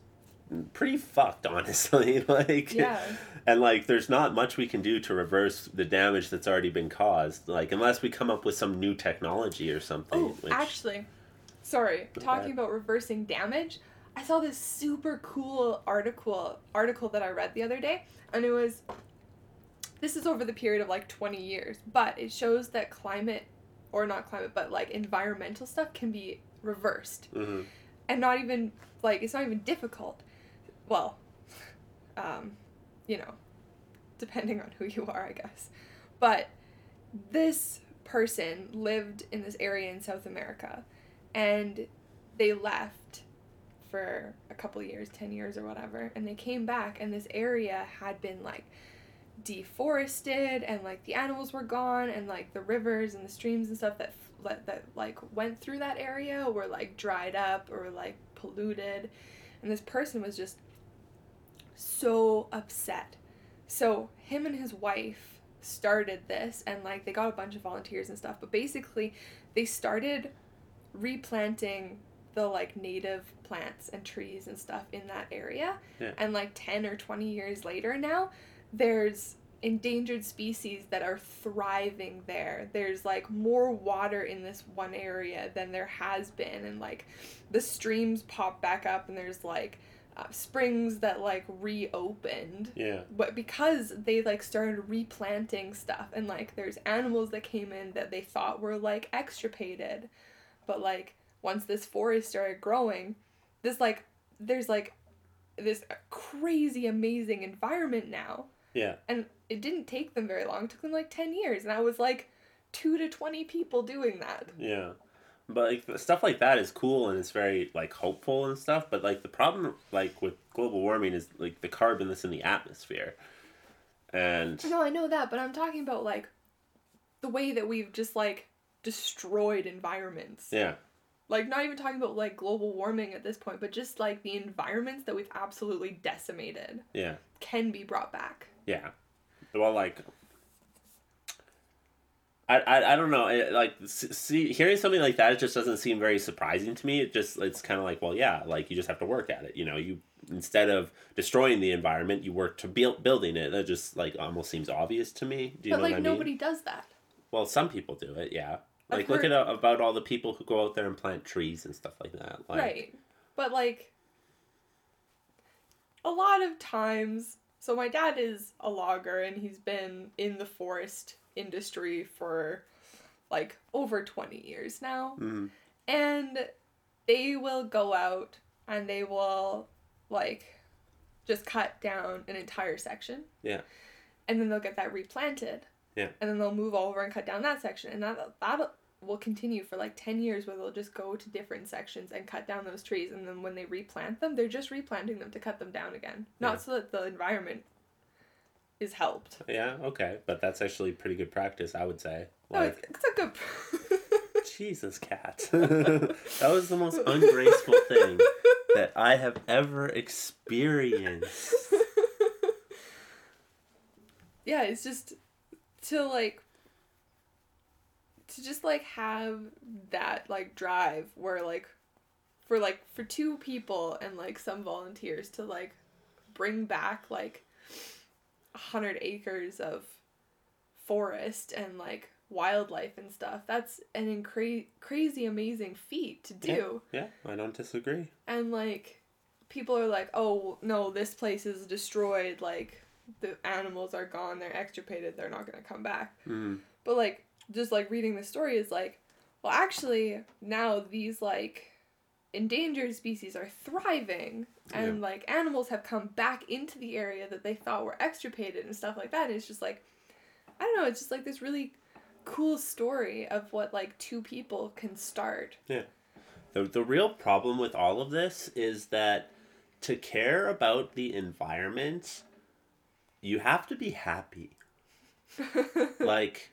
pretty fucked, honestly. like, Yeah. and like, there's not much we can do to reverse the damage that's already been caused. Like, unless we come up with some new technology or something. Oh, which, actually, sorry. Talking about reversing damage, I saw this super cool article article that I read the other day, and it was. This is over the period of like twenty years, but it shows that climate, or not climate, but like environmental stuff can be reversed, Mhm. and not even like it's not even difficult. Well, um, you know, depending on who you are, I guess, but this person lived in this area in South America and they left for a couple years, 10 years or whatever, and they came back and this area had been like deforested and like the animals were gone and like the rivers and the streams and stuff that that, like went through that area were like dried up or like polluted. And this person was just so upset. So him and his wife started this and like they got a bunch of volunteers and stuff but basically they started replanting the like native plants and trees and stuff in that area Yeah. and like 10 or 20 years later now there's endangered species that are thriving there there's like more water in this one area than there has been and like the streams pop back up and there's like uh, springs that like reopened Yeah. but because they like started replanting stuff and like there's animals that came in that they thought were like extirpated but like once this forest started growing this like there's like this crazy amazing environment now. Yeah. And it didn't take them very long. It took them like 10 years. And I was like 2 to 20 people doing that. Yeah. But like stuff like that is cool and it's very like hopeful and stuff. But like the problem like with global warming is like the carbon that's in the atmosphere. And No, I know that, but I'm talking about like the way that we've just like destroyed environments. yeah. Like not even talking about like global warming at this point, but just like the environments that we've absolutely decimated Yeah. can be brought back. Yeah. Well, like, I, I, I don't know. It, like, see, hearing something like that, it just doesn't seem very surprising to me. It just, it's kind of like, well, yeah, like you just have to work at it. You know, you instead of destroying the environment, you work to build building it. That just like almost seems obvious to me. Do you but know like what I nobody mean? does that. Well, some people do it. Yeah. Like, look at uh, about all the people who go out there and plant trees and stuff like that. Like, right. But like a lot of times so my dad is a logger and he's been in the forest industry for like over 20 years now. mhm. And they will go out and they will like just cut down an entire section. Yeah. And then they'll get that replanted. Yeah. And then they'll move over and cut down that section. And that that will continue for like 10 years where they'll just go to different sections and cut down those trees and then when they replant them, they're just replanting them to cut them down again. Not Yeah. so that the environment is helped. Yeah. Okay. But that's actually pretty good practice, I would say. No, Like, it's, it's a good Jesus, cat. that was the most ungraceful thing that I have ever experienced. yeah, it's just to like to just like have that like drive where like for like for two people and like some volunteers to like bring back like a hundred acres of forest and like wildlife and stuff. That's an incra- crazy amazing feat to do. Yeah, I don't disagree. And like people are like, "Oh, no, this place is destroyed. Like the animals are gone. They're extirpated. They're not going to come back." Mm. But like just like reading the story is like, well, actually now these like endangered species are thriving and like animals have come back into the area that they thought were extirpated and stuff like that. And it's just like I don't know, it's just like this really cool story of what like two people can start. Yeah. The, the real problem with all of this is that to care about the environment, you have to be happy. like,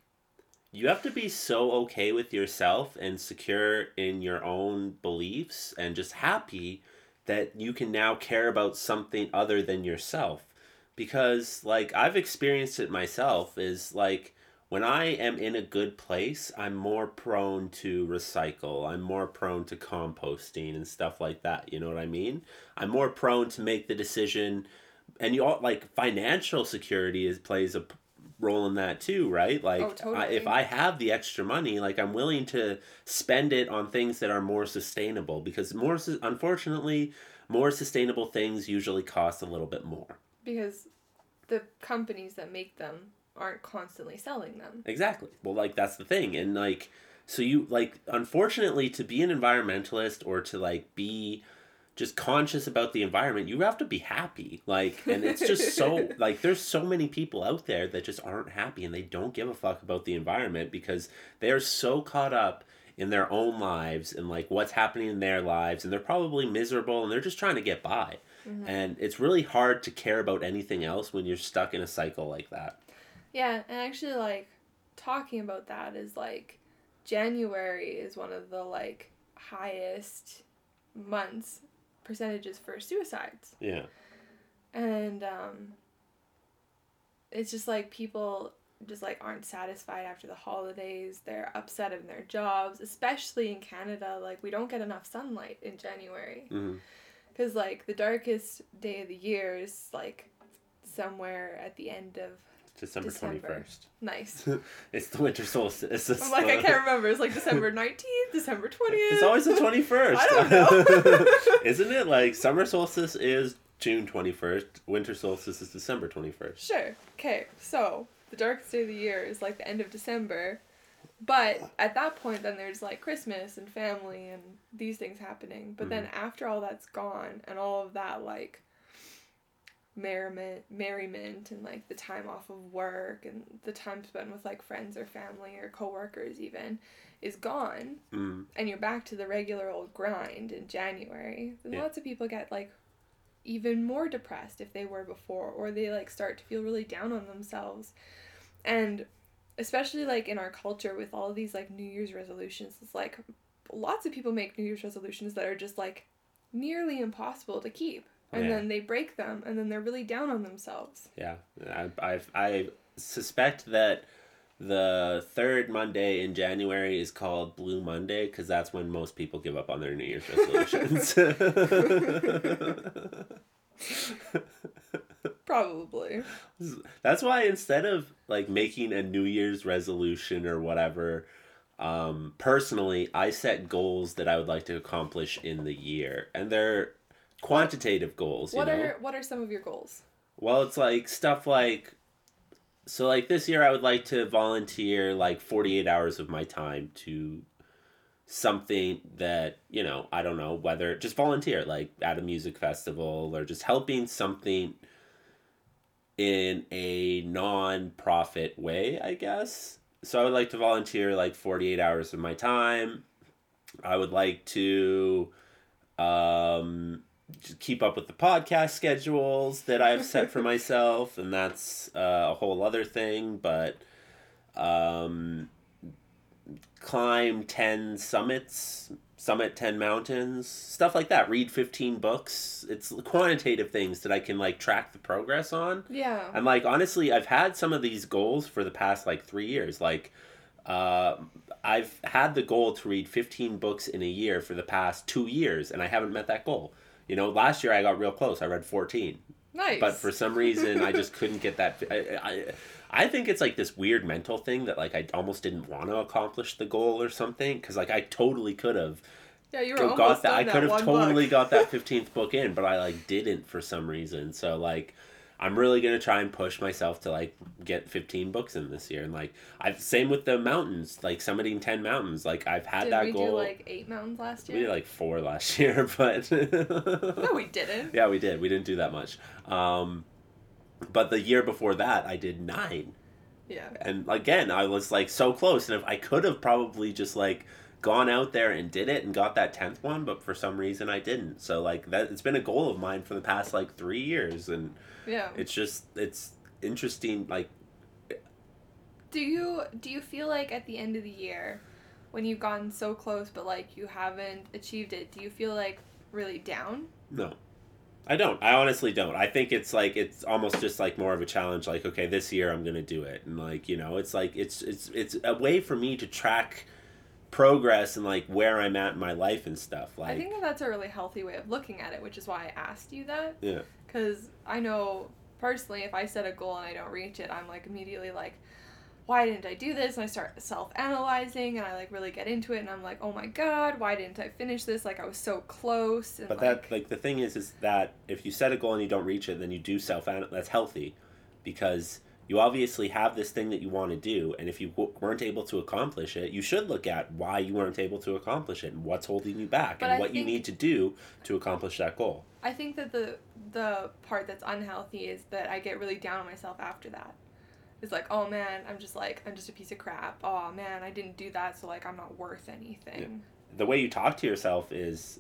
you have to be so okay with yourself and secure in your own beliefs and just happy that you can now care about something other than yourself. Because, like, I've experienced it myself, is like, when I am in a good place, I'm more prone to recycle. I'm more prone to composting and stuff like that. You know what I mean? I'm more prone to make the decision, and you all like financial security is plays a role in that too, right? Like, Oh, totally. I, if I have the extra money, like I'm willing to spend it on things that are more sustainable because more, unfortunately, more sustainable things usually cost a little bit more. because the companies that make them aren't constantly selling them. Exactly. Well, like that's the thing, and like so you like unfortunately to be an environmentalist or to like be just conscious about the environment, you have to be happy. Like, and it's just so like there's so many people out there that just aren't happy and they don't give a fuck about the environment because they're so caught up in their own lives and like what's happening in their lives and they're probably miserable and they're just trying to get by. Mm-hmm. And it's really hard to care about anything else when you're stuck in a cycle like that. Yeah, and actually like talking about that is like January is one of the like highest months percentages for suicides. Yeah. And um it's just like people just like aren't satisfied after the holidays. They're upset in their jobs, especially in Canada. Like we don't get enough sunlight in January. Mhm. Cuz like the darkest day of the year is like somewhere at the end of December twenty first. nice. it's the winter solstice. It's, I'm like, I can't remember. It's like December 19th, December 20th. It's always the twenty first. I don't know. Isn't it? Like summer solstice is June twenty first. Winter solstice is December twenty first. Sure. Okay, so the darkest day of the year is like the end of December. But at that point, then there's like Christmas and family and these things happening. But then Mm-hmm. after all that's gone and all of that, like, merriment merriment and like the time off of work and the time spent with like friends or family or coworkers even is gone Mm. and you're back to the regular old grind in January, then Yeah. lots of people get like even more depressed if they were before, or they like start to feel really down on themselves. And especially like in our culture with all of these like New Year's resolutions, it's like lots of people make New Year's resolutions that are just like nearly impossible to keep. And Yeah. then they break them and then they're really down on themselves. Yeah, I, I've, I suspect that the third Monday in January is called Blue Monday because that's when most people give up on their New Year's resolutions. Probably. that's why instead of like making a New Year's resolution or whatever, um, personally, I set goals that I would like to accomplish in the year, and they're quantitative goals. You What know? are what are some of your goals? Well, it's like stuff like so like this year I would like to volunteer like 48 hours of my time to something that, you know, I don't know, whether just volunteer like at a music festival or just helping something in a non-profit way, I guess. So I would like to volunteer like 48 hours of my time. I would like to um keep up with the podcast schedules that I've set for myself, and that's uh, a whole other thing. But um, climb ten summits, summit ten mountains, stuff like that. Read fifteen books. It's quantitative things that I can like track the progress on. Yeah. And like honestly, I've had some of these goals for the past like three years. Like, uh, I've had the goal to read fifteen books in a year for the past two years, and I haven't met that goal. You know, last year I got real close. I read fourteen, nice. but for some reason I just couldn't get that. I, I, I think it's like this weird mental thing that like I almost didn't want to accomplish the goal or something because like I totally could have yeah, you were go- almost got that. done I could have totally book. got that fifteenth book in, but I like didn't for some reason. So like, I'm really gonna try and push myself to like get fifteen books in this year, and like I've same with the mountains, like summiting ten mountains. Like I've had Did that we goal. do like eight mountains last year. we did like four last year, but no, we didn't. yeah, we did. We didn't do that much. Um, but the year before that, I did nine Yeah. and again i was like so close and if i could have probably just like gone out there and did it and got that 10th one but for some reason i didn't so like that it's been a goal of mine for the past like three years and Yeah. it's just it's interesting like Do you do you feel like at the end of the year, when you've gotten so close but like you haven't achieved it, do you feel like really down? no i don't i honestly don't i think it's like it's almost just like more of a challenge like okay this year i'm gonna do it and like you know it's like it's it's it's a way for me to track progress and like where i'm at in my life and stuff like I think that that's a really healthy way of looking at it, which is why I asked you that. yeah Because I know personally, if I set a goal and I don't reach it, I'm like immediately like, why didn't I do this? And I start self analyzing and I like really get into it and I'm like, oh my god, why didn't I finish this? Like I was so close. And But like, that like the thing is is that if you set a goal and you don't reach it, then you do self analyze. that's healthy, because you obviously have this thing that you want to do, and if you w- weren't able to accomplish it, you should look at why you weren't able to accomplish it and what's holding you back and I what you need to do to accomplish that goal. I think that the the part that's unhealthy is that I get really down on myself after that. It's like, oh man, I'm just like I'm just a piece of crap. Oh man, I didn't do that, so like I'm not worth anything. The way you talk to yourself is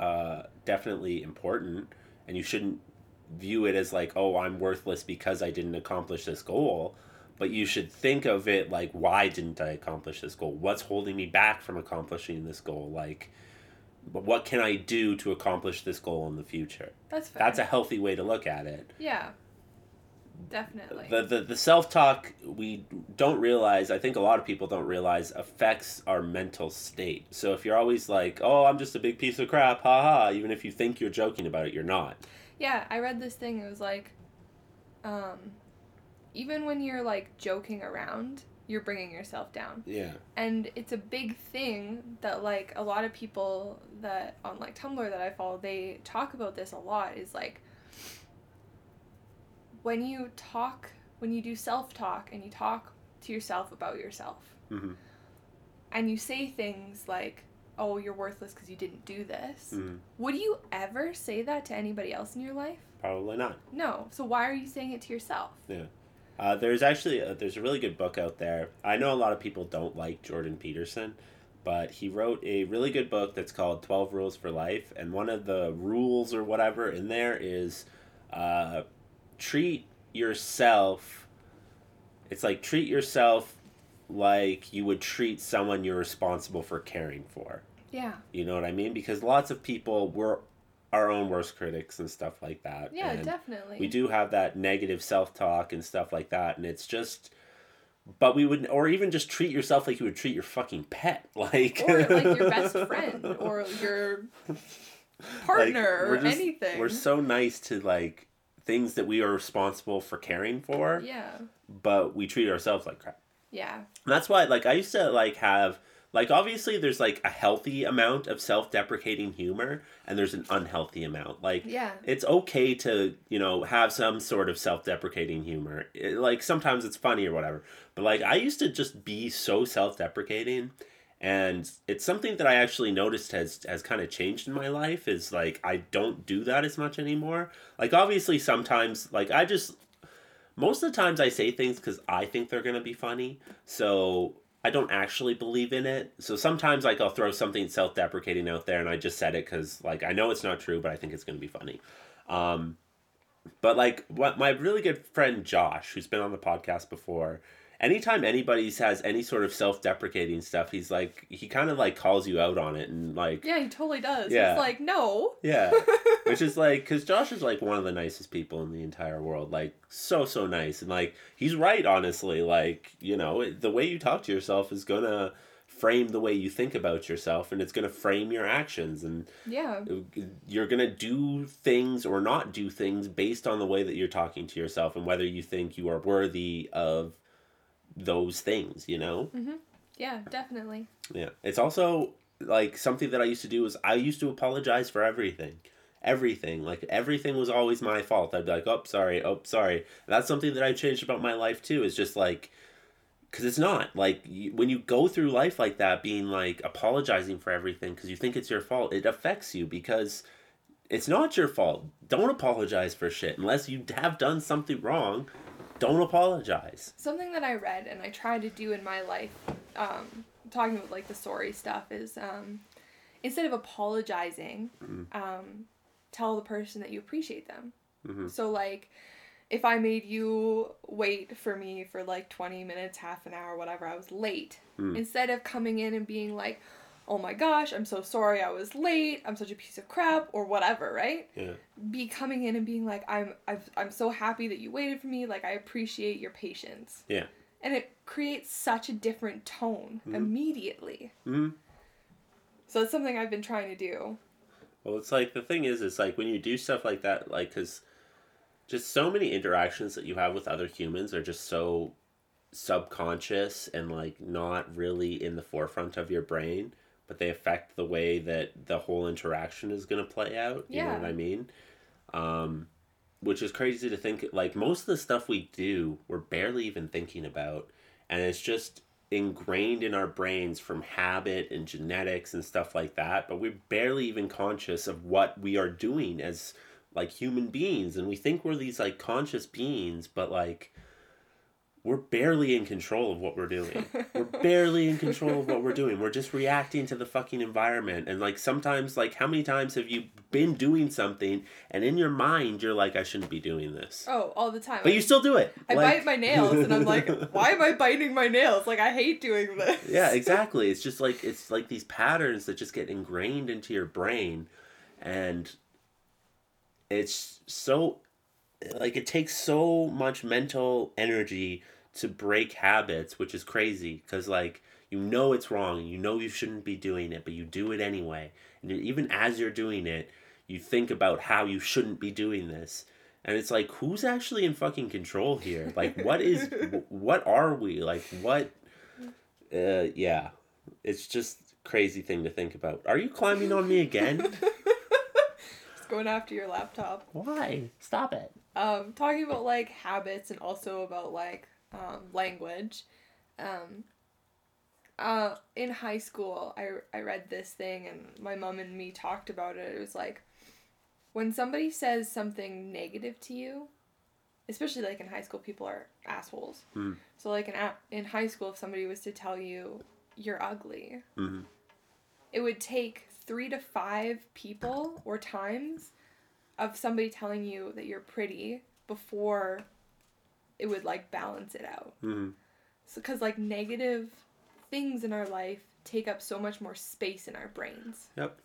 uh, definitely important, and you shouldn't view it as like, oh, I'm worthless because I didn't accomplish this goal. But you should think of it like, why didn't I accomplish this goal? What's holding me back from accomplishing this goal? Like, but what can I do to accomplish this goal in the future? That's fair. That's a healthy way to look at it. yeah. Definitely. The, the, the self talk we don't realize, I think a lot of people don't realize, affects our mental state. So if you're always like, oh, I'm just a big piece of crap, haha, even if you think you're joking about it, you're not. Yeah, I read this thing. It was like, um, even when you're like joking around, you're bringing yourself down. Yeah. And it's a big thing that like a lot of people that on like Tumblr that I follow, they talk about this a lot. Is like when you talk, when you do self talk and you talk to yourself about yourself, hmm and you say things like, "Oh, you're worthless because you didn't do this." hmm Would you ever say that to anybody else in your life? Probably not. No. So why are you saying it to yourself? Yeah. Uh, there's actually a, there's a really good book out there. I know a lot of people don't like Jordan Peterson, but he wrote a really good book that's called 12 Rules for Life. And one of the rules or whatever in there is uh, treat yourself. It's like treat yourself like you would treat someone you're responsible for caring for. Yeah. You know what I mean? Because lots of people were our own worst critics and stuff like that. Yeah, and definitely. we do have that negative self-talk and stuff like that and it's just but we would or even just treat yourself like you would treat your fucking pet like Or like your best friend or your partner we're or just- anything. we're so nice to like things that we are responsible for caring for yeah. but we treat ourselves like crap Yeah. And that's why like i used to like have like obviously there's like a healthy amount of self-deprecating humor and there's an unhealthy amount. Like Yeah. it's okay to you know have some sort of self-deprecating humor. It- like sometimes it's funny or whatever. But like i used to just be so self-deprecating and it's something that i actually noticed has has kind of changed in my life is like i don't do that as much anymore. Like obviously sometimes like i just most of the times i say things because i think they're going to be funny. So i don't actually believe in it. So sometimes like i'll throw something self-deprecating out there and i just said it because like i know it's not true but i think it's going to be funny. Um, but like what my really good friend Josh, who's been on the podcast before, anytime anybody has any sort of self-deprecating stuff, he's like he kind of like calls you out on it and like Yeah, he totally does. Yeah. It's like, no. yeah, which is like because Josh is like one of the nicest people in the entire world, like so so nice and like he's right honestly, like you know the way you talk to yourself is gonna frame the way you think about yourself and it's gonna frame your actions and Yeah. Uh, you're gonna do things or not do things based on the way that you're talking to yourself and whether you think you are worthy of those things you know? Mm-hmm. Yeah, definitely. yeah. It's also like something that i used to do is i used to apologize for everything. Everything. Like everything was always my fault. I'd be like oh sorry. Oh sorry. And that's something that i changed about my life too is just like because it's not. Like you, when you go through life like that being like apologizing for everything because you think it's your fault it affects you because it's not your fault. Don't apologize for shit unless you have done something wrong don't apologize Something that I read and I try to do in my life, um, talking about like the sorry stuff, is um, instead of apologizing, um, tell the person that you appreciate them. Mhm. So like, if I made you wait for me for like twenty minutes, half an hour, whatever, I was late. Mm. Instead of coming in and being like, "Oh my gosh, I'm so sorry, I was late. I'm such a piece of crap," or whatever, right? yeah. Be coming in and being like I'm I've, I'm so happy that you waited for me like I appreciate your patience. Yeah. And it creates such a different tone immediately. Hmm so it's something I've been trying to do. Well, it's like the thing is, it's like when you do stuff like that, like because just so many interactions that you have with other humans are just so subconscious and like not really in the forefront of your brain, but they affect the way that the whole interaction is going to play out. You know what I mean? Um, which is crazy to think. Like most of the stuff we do, we're barely even thinking about, and it's just ingrained in our brains from habit and genetics and stuff like that but we're barely even conscious of what we are doing as like human beings and we think we're these like conscious beings but like we're barely in control of what we're doing. We're barely in control of what we're doing. We're just reacting to the fucking environment. And like sometimes like how many times have you been doing something and in your mind you're like i shouldn't be doing this. Oh all the time. But you still do it. I Like- bite my nails and I'm like why am I biting my nails? Like I hate doing this. Yeah exactly. It's just like it's like these patterns that just get ingrained into your brain. And it's so like it takes so much mental energy to break habits which is crazy because like you know it's wrong and you know you shouldn't be doing it but you do it anyway. And even as you're doing it you think about how you shouldn't be doing this. And it's like who's actually in fucking control here? Like what is what are we? Like what uh yeah. It's just crazy thing to think about. Are you climbing on me again? Just going after your laptop. Why? Stop it. Um talking about like habits and also about like um language um uh in high school i i read this thing and my mom and me talked about it it was like when somebody says something negative to you, especially like in high school, people are assholes. Mm. So like in in high school, if somebody was to tell you you're ugly, hmm it would take three to five people or times of somebody telling you that you're pretty before it would like balance it out. hmm So, because like negative things in our life take up so much more space in our brains. Yep.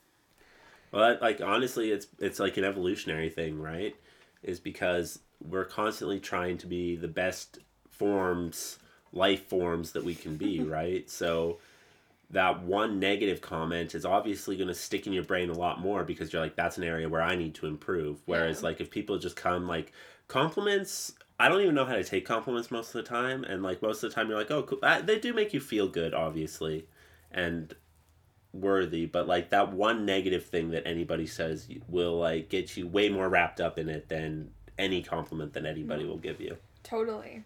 Well, like honestly, it's it's like an evolutionary thing, right? Is because we're constantly trying to be the best forms, life forms that we can be, right? So that one negative comment is obviously going to stick in your brain a lot more because you're like, that's an area where I need to improve. Whereas, Yeah. like, if people just come like compliments, I don't even know how to take compliments most of the time, and like most of the time you're like, oh, cool. Uh, they do make you feel good, obviously, and worthy but like that one negative thing that anybody says will like get you way more wrapped up in it than any compliment that anybody will give you Totally.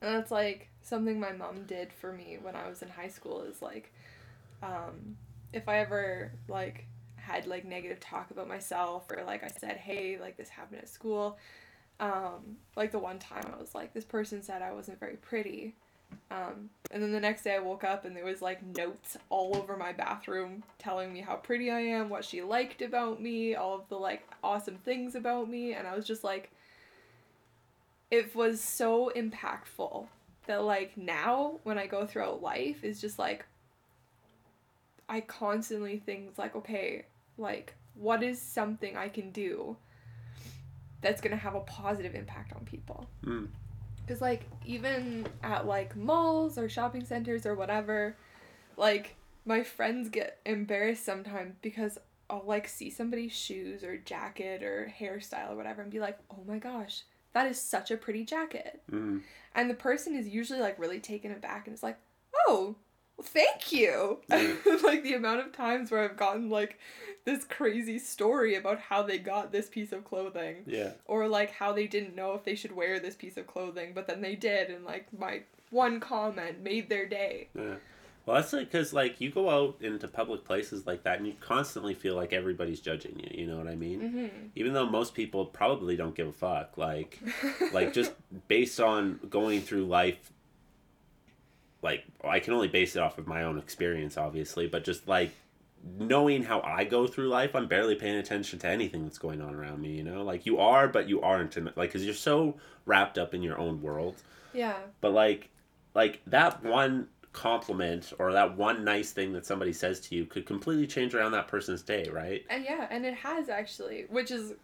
And that's like something my mom did for me when I was in high school is like um if I ever like had like negative talk about myself or like I said, "Hey, like this happened at school." Um like the one time I was like this person said I wasn't very pretty. Um and then the next day I woke up and there was like notes all over my bathroom telling me how pretty I am, what she liked about me, all of the like awesome things about me and I was just like it was so impactful that like now when I go throughout life is just like I constantly think like okay like what is something I can do that's gonna have a positive impact on people Mm. because like even at like malls or shopping centers or whatever like my friends get embarrassed sometimes because I'll like see somebody's shoes or jacket or hairstyle or whatever and be like oh my gosh that is such a pretty jacket mm. and the person is usually like really taken aback and is like, "Oh, well, thank you." Like the amount of times where I've gotten like this crazy story about how they got this piece of clothing yeah or like how they didn't know if they should wear this piece of clothing, but then they did and like my one comment made their day. yeah well that's like because like you go out into public places like that and you constantly feel like everybody's judging you you know what i mean Mhm. even though most people probably don't give a fuck like like just based on going through life like i can only base it off of my own experience obviously but just like knowing how i go through life i'm barely paying attention to anything that's going on around me you know like you are but you aren't in, like because you're so wrapped up in your own world yeah. but like like that one compliment or that one nice thing that somebody says to you could completely change around that person's day right And yeah, and it has actually, which is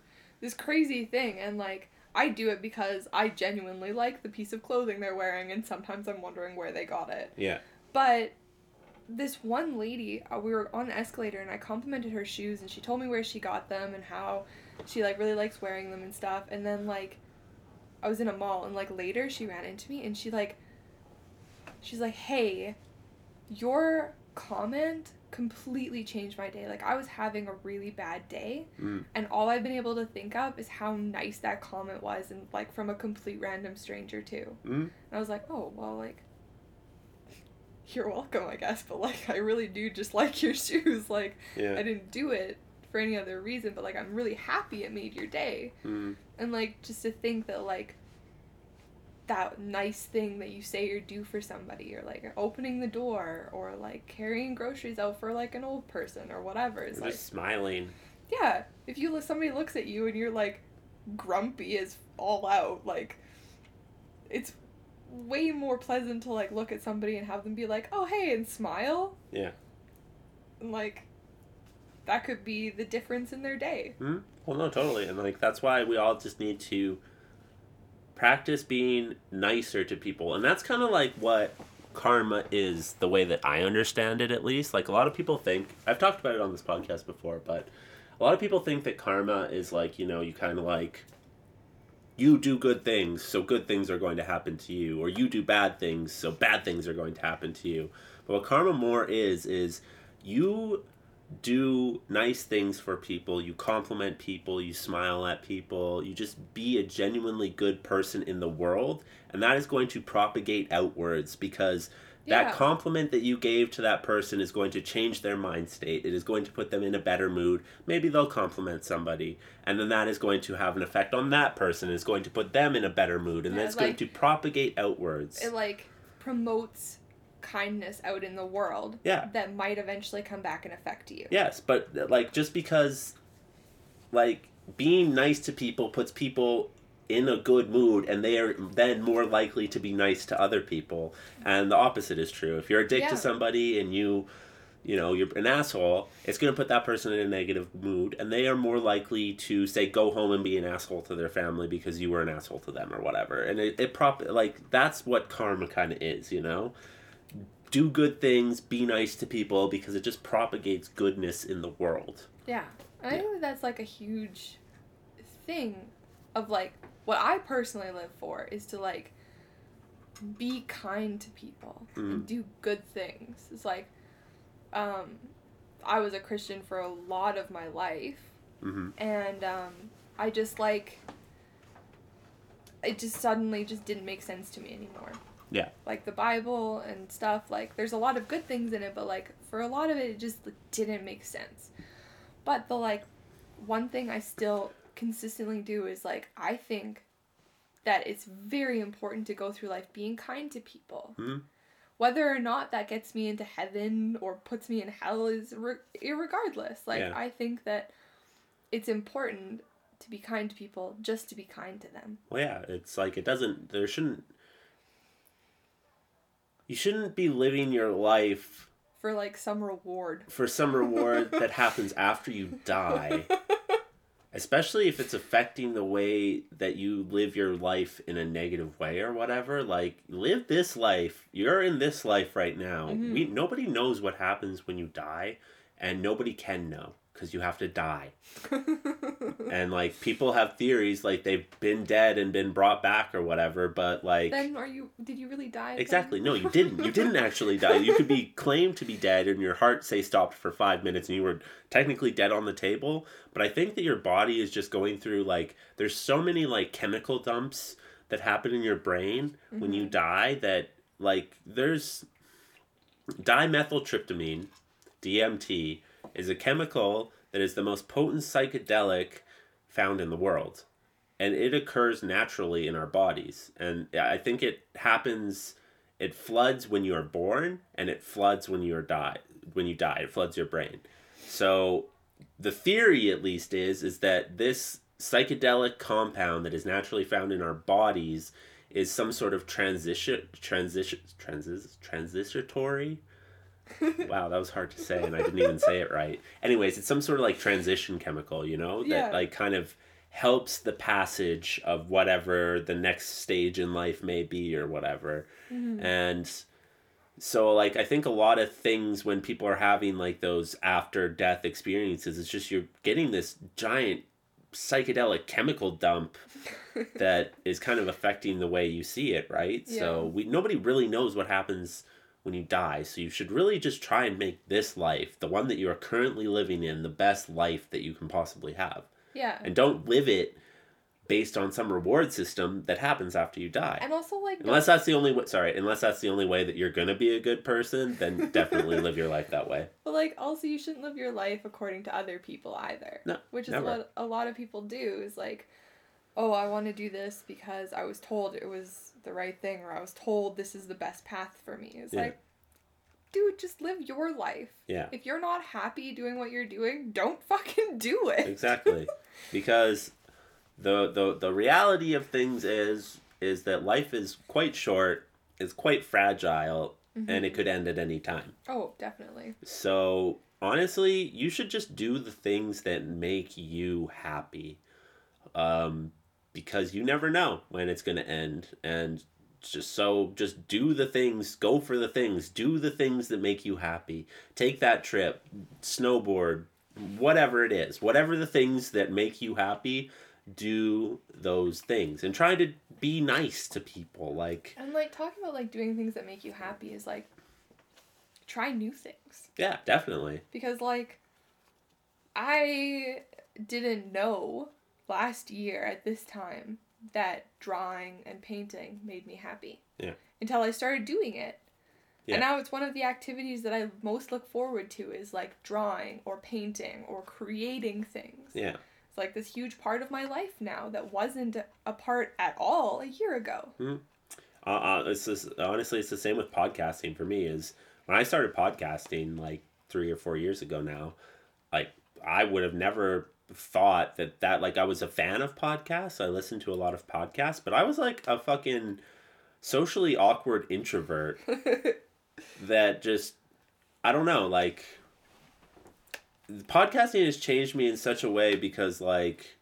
this crazy thing. And like, I do it because I genuinely like the piece of clothing they're wearing, and sometimes I'm wondering where they got it. yeah But this one lady, uh, we were on the escalator, and I complimented her shoes, and she told me where she got them and how she like really likes wearing them and stuff. And then like, I was in a mall, and like later she ran into me, and she like, she's like, "Hey, your comment completely changed my day. Like I was having a really bad day, Mm. and all I've been able to think of is how nice that comment was, and like from a complete random stranger too." mm And I was like, oh, well, like, you're welcome, I guess, but like, I really do just like your shoes. Like, yeah I didn't do it for any other reason, but like, I'm really happy it made your day. mm. And like, just to think that, like, that nice thing that you say or do for somebody, or like opening the door, or like carrying groceries out for like an old person, or whatever, is like, just smiling yeah, if you somebody looks at you and you're like grumpy as all out, like it's way more pleasant to like look at somebody and have them be like, "Oh, hey," and smile. Yeah. And like that could be the difference in their day. Hmm? Well, no, totally, and like that's why we all just need to practice being nicer to people, and that's kind of like what karma is, the way that I understand it, at least. Like a lot of people think I've talked about it on this podcast before, but a lot of people think that karma is like you know you kind of like you do good things, so good things are going to happen to you, or you do bad things, so bad things are going to happen to you. But what karma more is is you do nice things for people, you compliment people, you smile at people, you just be a genuinely good person in the world, and that is going to propagate outwards because that Yeah. compliment that you gave to that person is going to change their mind state. It is going to put them in a better mood. Maybe they'll compliment somebody, and then that is going to have an effect on that person. It's going to put them in a better mood, and Yeah, that's going to propagate outwards. It like promotes kindness out in the world Yeah. that might eventually come back and affect you. Yes, but like just because like being nice to people puts people in a good mood and they are then more likely to be nice to other people and the opposite is true. If you're a dick Yeah. to somebody and you you know, you're an asshole, it's going to put that person in a negative mood and they are more likely to say go home and be an asshole to their family because you were an asshole to them or whatever. And it, it prop like that's what karma kind of is, you know? Do good things, be nice to people because it just propagates goodness in the world. Yeah. I Yeah. think that's like a huge thing of like what I personally live for is to like be kind to people Mm. and do good things. It's like um I was a Christian for a lot of my life Mhm. and um I just like it just suddenly just didn't make sense to me anymore. Yeah. Like the Bible and stuff, like there's a lot of good things in it, but like for a lot of it it just like, didn't make sense. But the like one thing I still consistently do is like I think that it's very important to go through life being kind to people. Mhm. Whether or not that gets me into heaven or puts me in hell is re- irregardless. Like Yeah. I think that it's important to be kind to people just to be kind to them. Well, yeah, it's like it doesn't. There shouldn't. You shouldn't be living your life For like some reward. for some reward that happens after you die, especially if it's affecting the way that you live your life in a negative way or whatever. Like, live this life. You're in this life right now. Mhm. We nobody knows what happens when you die, and nobody can know because you have to die. and like people have theories like they've been dead and been brought back or whatever but like then are you did you really die? exactly no you didn't you didn't actually die you could be claimed to be dead and your heart say stopped for five minutes and you were technically dead on the table but i think that your body is just going through like there's so many like chemical dumps that happen in your brain when you mm-hmm. die that like there's dimethyltryptamine dmt is a chemical that is the most potent psychedelic found in the world. And it occurs naturally in our bodies. And i think it happens it floods when you are born and it floods when you are die when you die. It floods your brain. So the theory at least is is that this psychedelic compound that is naturally found in our bodies is some sort of transition transition transis transitory wow that was hard to say and i didn't even say it right. Anyways it's some sort of like transition chemical you know that Yeah. like kind of helps the passage of whatever the next stage in life may be or whatever. Mm-hmm. And so like i think a lot of things when people are having like those after death experiences it's just you're getting this giant psychedelic chemical dump that is kind of affecting the way you see it right? So we nobody really knows what happens when you die so you should really just try and make this life the one that you are currently living in the best life that you can possibly have Yeah. and don't live it based on some reward system that happens after you die And also like Unless that's the only way. Sorry, unless that's the only way that you're gonna be a good person, then definitely live your life that way. But like also you shouldn't live your life according to other people either. No, Which is never. what a lot of people do is like, oh, I want to do this because I was told it was the right thing or I was told this is the best path for me. It's Yeah. like, dude, just live your life. Yeah, If you're not happy doing what you're doing, don't fucking do it. exactly. because the the the reality of things is is that life is quite short, is quite fragile, and it could end at any time. Oh, definitely. So honestly, you should just do the things that make you happy, um, because you never know when it's gonna end, and just so just do the things, go for the things, do the things that make you happy. Take that trip, snowboard, whatever it is, whatever the things that make you happy, do those things, and try to be nice to people. Like And like talking about like doing things that make you happy is like try new things. yeah, definitely. because like I didn't know last year at this time that drawing and painting made me happy. Yeah. Until I started doing it. Yeah. And now it's one of the activities that I most look forward to is like drawing or painting or creating things. Yeah. It's like this huge part of my life now that wasn't a part at all a year ago. Uh, uh, it's just, honestly, it's the same with podcasting for me. Is when I started podcasting like three or four years ago now, like I would have never thought that that like I was a fan of podcasts. I listened to a lot of podcasts, but I was like a fucking socially awkward introvert that just I don't know like podcasting has changed me in such a way because like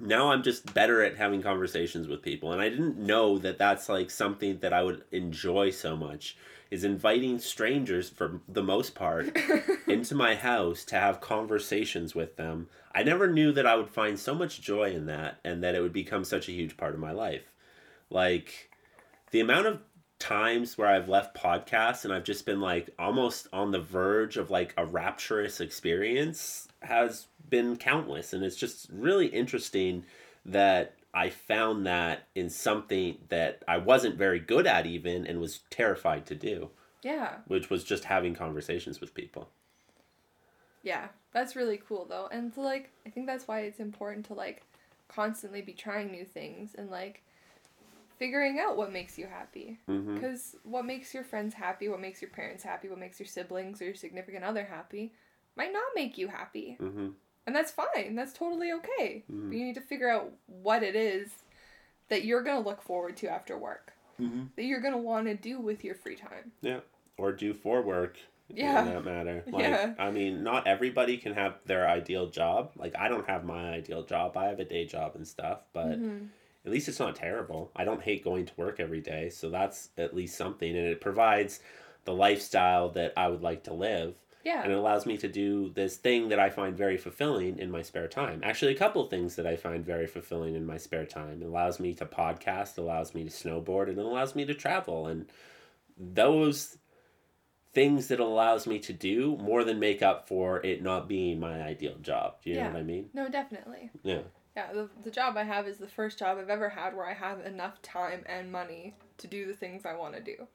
now I'm just better at having conversations with people and I didn't know that that's like something that I would enjoy so much is inviting strangers for the most part into my house to have conversations with them. I never knew that I would find so much joy in that and that it would become such a huge part of my life. Like the amount of times where I've left podcasts and I've just been like almost on the verge of like a rapturous experience has been countless and it's just really interesting that I found that in something that I wasn't very good at even and was terrified to do, yeah. which was just having conversations with people. Yeah. That's really cool though. And so like I think that's why it's important to like constantly be trying new things and like figuring out what makes you happy. hmm Because what makes your friends happy, what makes your parents happy, what makes your siblings or your significant other happy might not make you happy. hmm And that's fine. That's totally okay. Mhm. You need to figure out what it is that you're going to look forward to after work, hmm that you're going to want to do with your free time. Yeah. Or do for work. Yeah. In that matter. Like, Yeah. I mean, not everybody can have their ideal job. Like, I don't have my ideal job. I have a day job and stuff, but Mhm. at least it's not terrible. I don't hate going to work every day, so that's at least something, and it provides the lifestyle that I would like to live, Yeah. and it allows me to do this thing that I find very fulfilling in my spare time. Actually, a couple things that I find very fulfilling in my spare time. It allows me to podcast, allows me to snowboard, and it allows me to travel, and those things that it allows me to do more than make up for it not being my ideal job. Do you Yeah. know what I mean? No, definitely. Yeah. Yeah, the, the job I have is the first job I've ever had where I have enough time and money to do the things I want to do.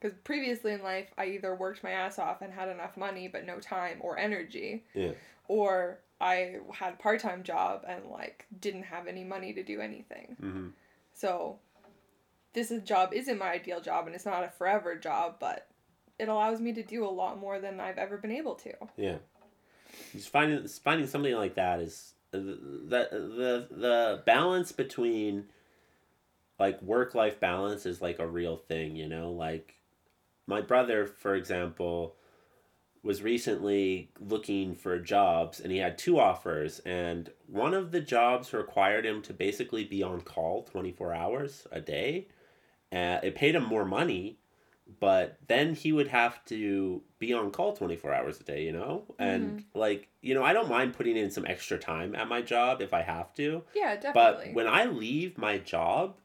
Because previously in life, I either worked my ass off and had enough money but no time or energy, Yeah. or I had a part time job and like didn't have any money to do anything. hmm So this is, job isn't my ideal job and it's not a forever job, but it allows me to do a lot more than I've ever been able to. Yeah, just finding finding something like that is uh, the the the balance between like work life balance is like a real thing. You know, like my brother, for example, was recently looking for jobs and he had two offers and one of the jobs required him to basically be on call 24 hours a day uh, it paid him more money but then he would have to be on call 24 hours a day you know and like you know i don't mind putting in some extra time at my job if i have to Yeah, definitely. but when i leave my job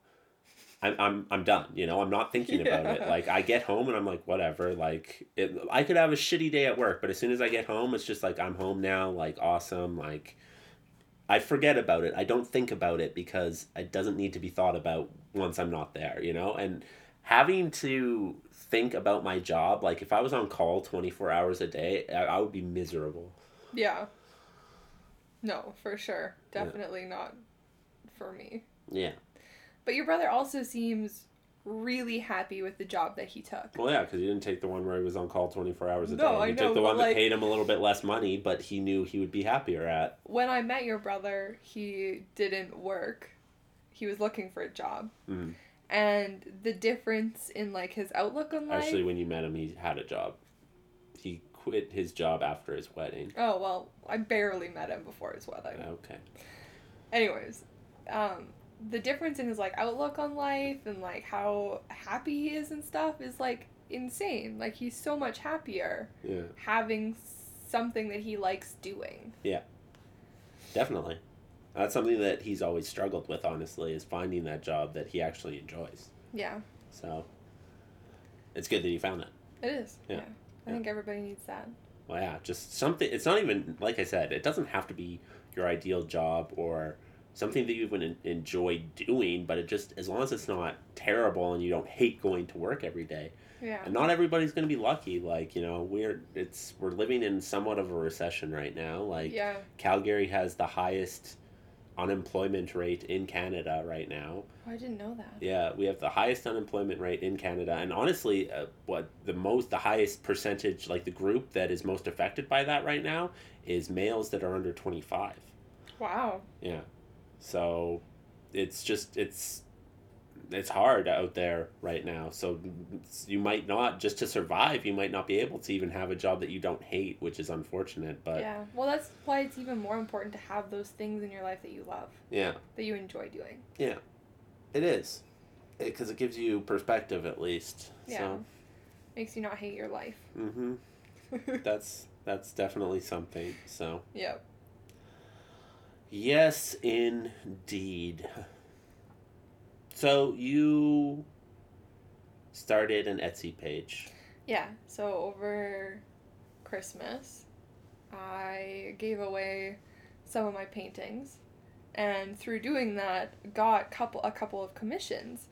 I'm, I'm, I'm done you know i'm not thinking about it like i get home and i'm like whatever like it, i could have a shitty day at work but as soon as i get home it's just like i'm home now like awesome like i forget about it i don't think about it because it doesn't need to be thought about once i'm not there you know and having to think about my job like if i was on call 24 hours a day i, I would be miserable Yeah. No, for sure. Yeah. Definitely not for me. yeah But your brother also seems really happy with the job that he took. Well, yeah, because he didn't take the one where he was on call 24 hours a No, day. I he know, took the one that like- paid him a little bit less money, but he knew he would be happier at. When I met your brother, he didn't work. He was looking for a job. Mhm. And the difference in like his outlook on life. Actually, when you met him, he had a job. He quit his job after his wedding. oh, well, I barely met him before his wedding. Okay. Anyways, um the difference in his like outlook on life and like how happy he is and stuff is like insane. Like he's so much happier Yeah, having something that he likes doing. Yeah. Definitely. That's something that he's always struggled with, honestly, is finding that job that he actually enjoys. Yeah, So, it's good that he found that. it is. Yeah. Yeah. I Yeah. think everybody needs that. well, yeah, just something. It's not even like I said. It doesn't have to be your ideal job or something that you even enjoy doing. But it just as long as it's not terrible and you don't hate going to work every day. Yeah. And not everybody's going to be lucky. Like you know, we're it's we're living in somewhat of a recession right now. Like Yeah. Calgary has the highest unemployment rate in Canada right now. Oh, I didn't know that. Yeah, we have the highest unemployment rate in Canada, and honestly, uh, what the most, the highest percentage, like the group that is most affected by that right now, is males that are under twenty five. Wow. Yeah, so it's just it's it's hard out there right now. So you might not just to survive, you might not be able to even have a job that you don't hate, which is unfortunate. But yeah. Well, that's why it's even more important to have those things in your life that you love, yeah, that you enjoy doing. Yeah. It is because it, gives you perspective at least. Yeah. So. Makes you not hate your life. Mm-hmm. that's that's definitely something. So yep. Yes, indeed. So you started an Etsy page. Yeah. So over Christmas, I gave away some of my paintings, and through doing that, got couple a couple of commissions.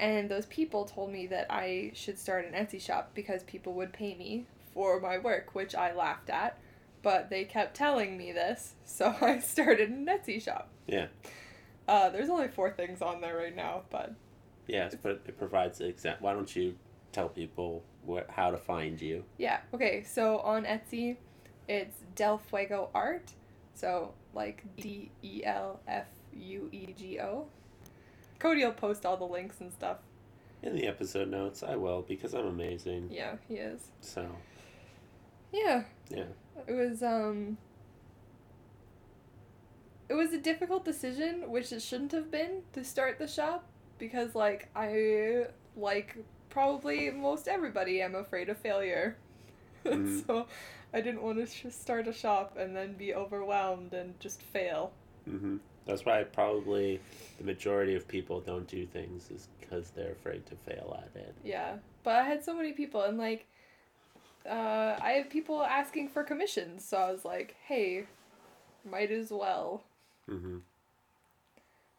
And those people told me that I should start an Etsy shop because people would pay me for my work, which I laughed at. But they kept telling me this, so I started an Etsy shop. Yeah. Uh, there's only four things on there right now, but Yes, but it provides the exact. Why don't you tell people what how to find you? Yeah. Okay. So on Etsy, it's Del Fuego Art. So like D E L F U E G O. Cody will post all the links and stuff. In the episode notes, I will because I'm amazing. Yeah, he is. So Yeah. Yeah. It was um. It was a difficult decision, which it shouldn't have been, to start the shop because like I like probably most everybody am afraid of failure. Mhm. so I didn't want to start a shop and then be overwhelmed and just fail. hmm That's why probably the majority of people don't do things is because they're afraid to fail at it. Yeah. But I had so many people and like uh I have people asking for commissions, so I was like, "Hey, might as well." Mm-hmm.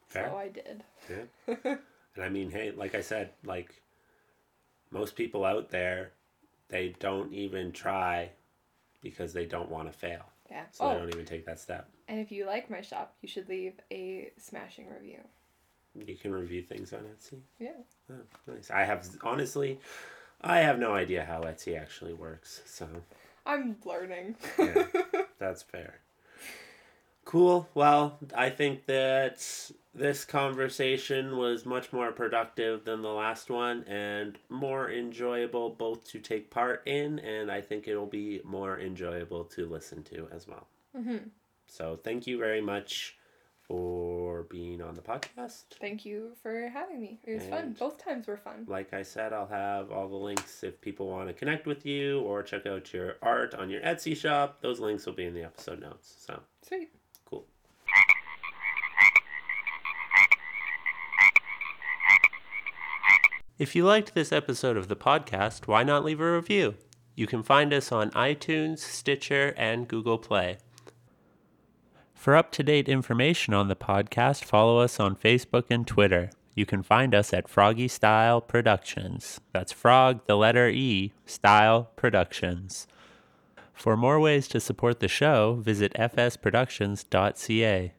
Fair. So I did. Yeah. And I mean, hey, like I said, like most people out there, they don't even try because they don't want to fail. yeah. So they oh, don't even take that step. and if you like my shop, you should leave a smashing review. You can review things on Etsy. Yeah. Oh, nice. I have honestly, I have no idea how Etsy actually works. So I'm learning. Yeah. that's fair. Cool. Well, I think that this conversation was much more productive than the last one and more enjoyable both to take part in and I think it'll be more enjoyable to listen to as well. hmm So, thank you very much for being on the podcast. Thank you for having me. It was fun. Both times were fun. Like I said, I'll have all the links if people want to connect with you or check out your art on your Etsy shop. Those links will be in the episode notes. So, Sweet. cool. If you liked this episode of the podcast, why not leave a review? You can find us on iTunes, Stitcher, and Google Play. For up to date information on the podcast, follow us on Facebook and Twitter. You can find us at FrogE Style Productions. That's Frog, the letter E, Style Productions. For more ways to support the show, visit fsproductions.ca.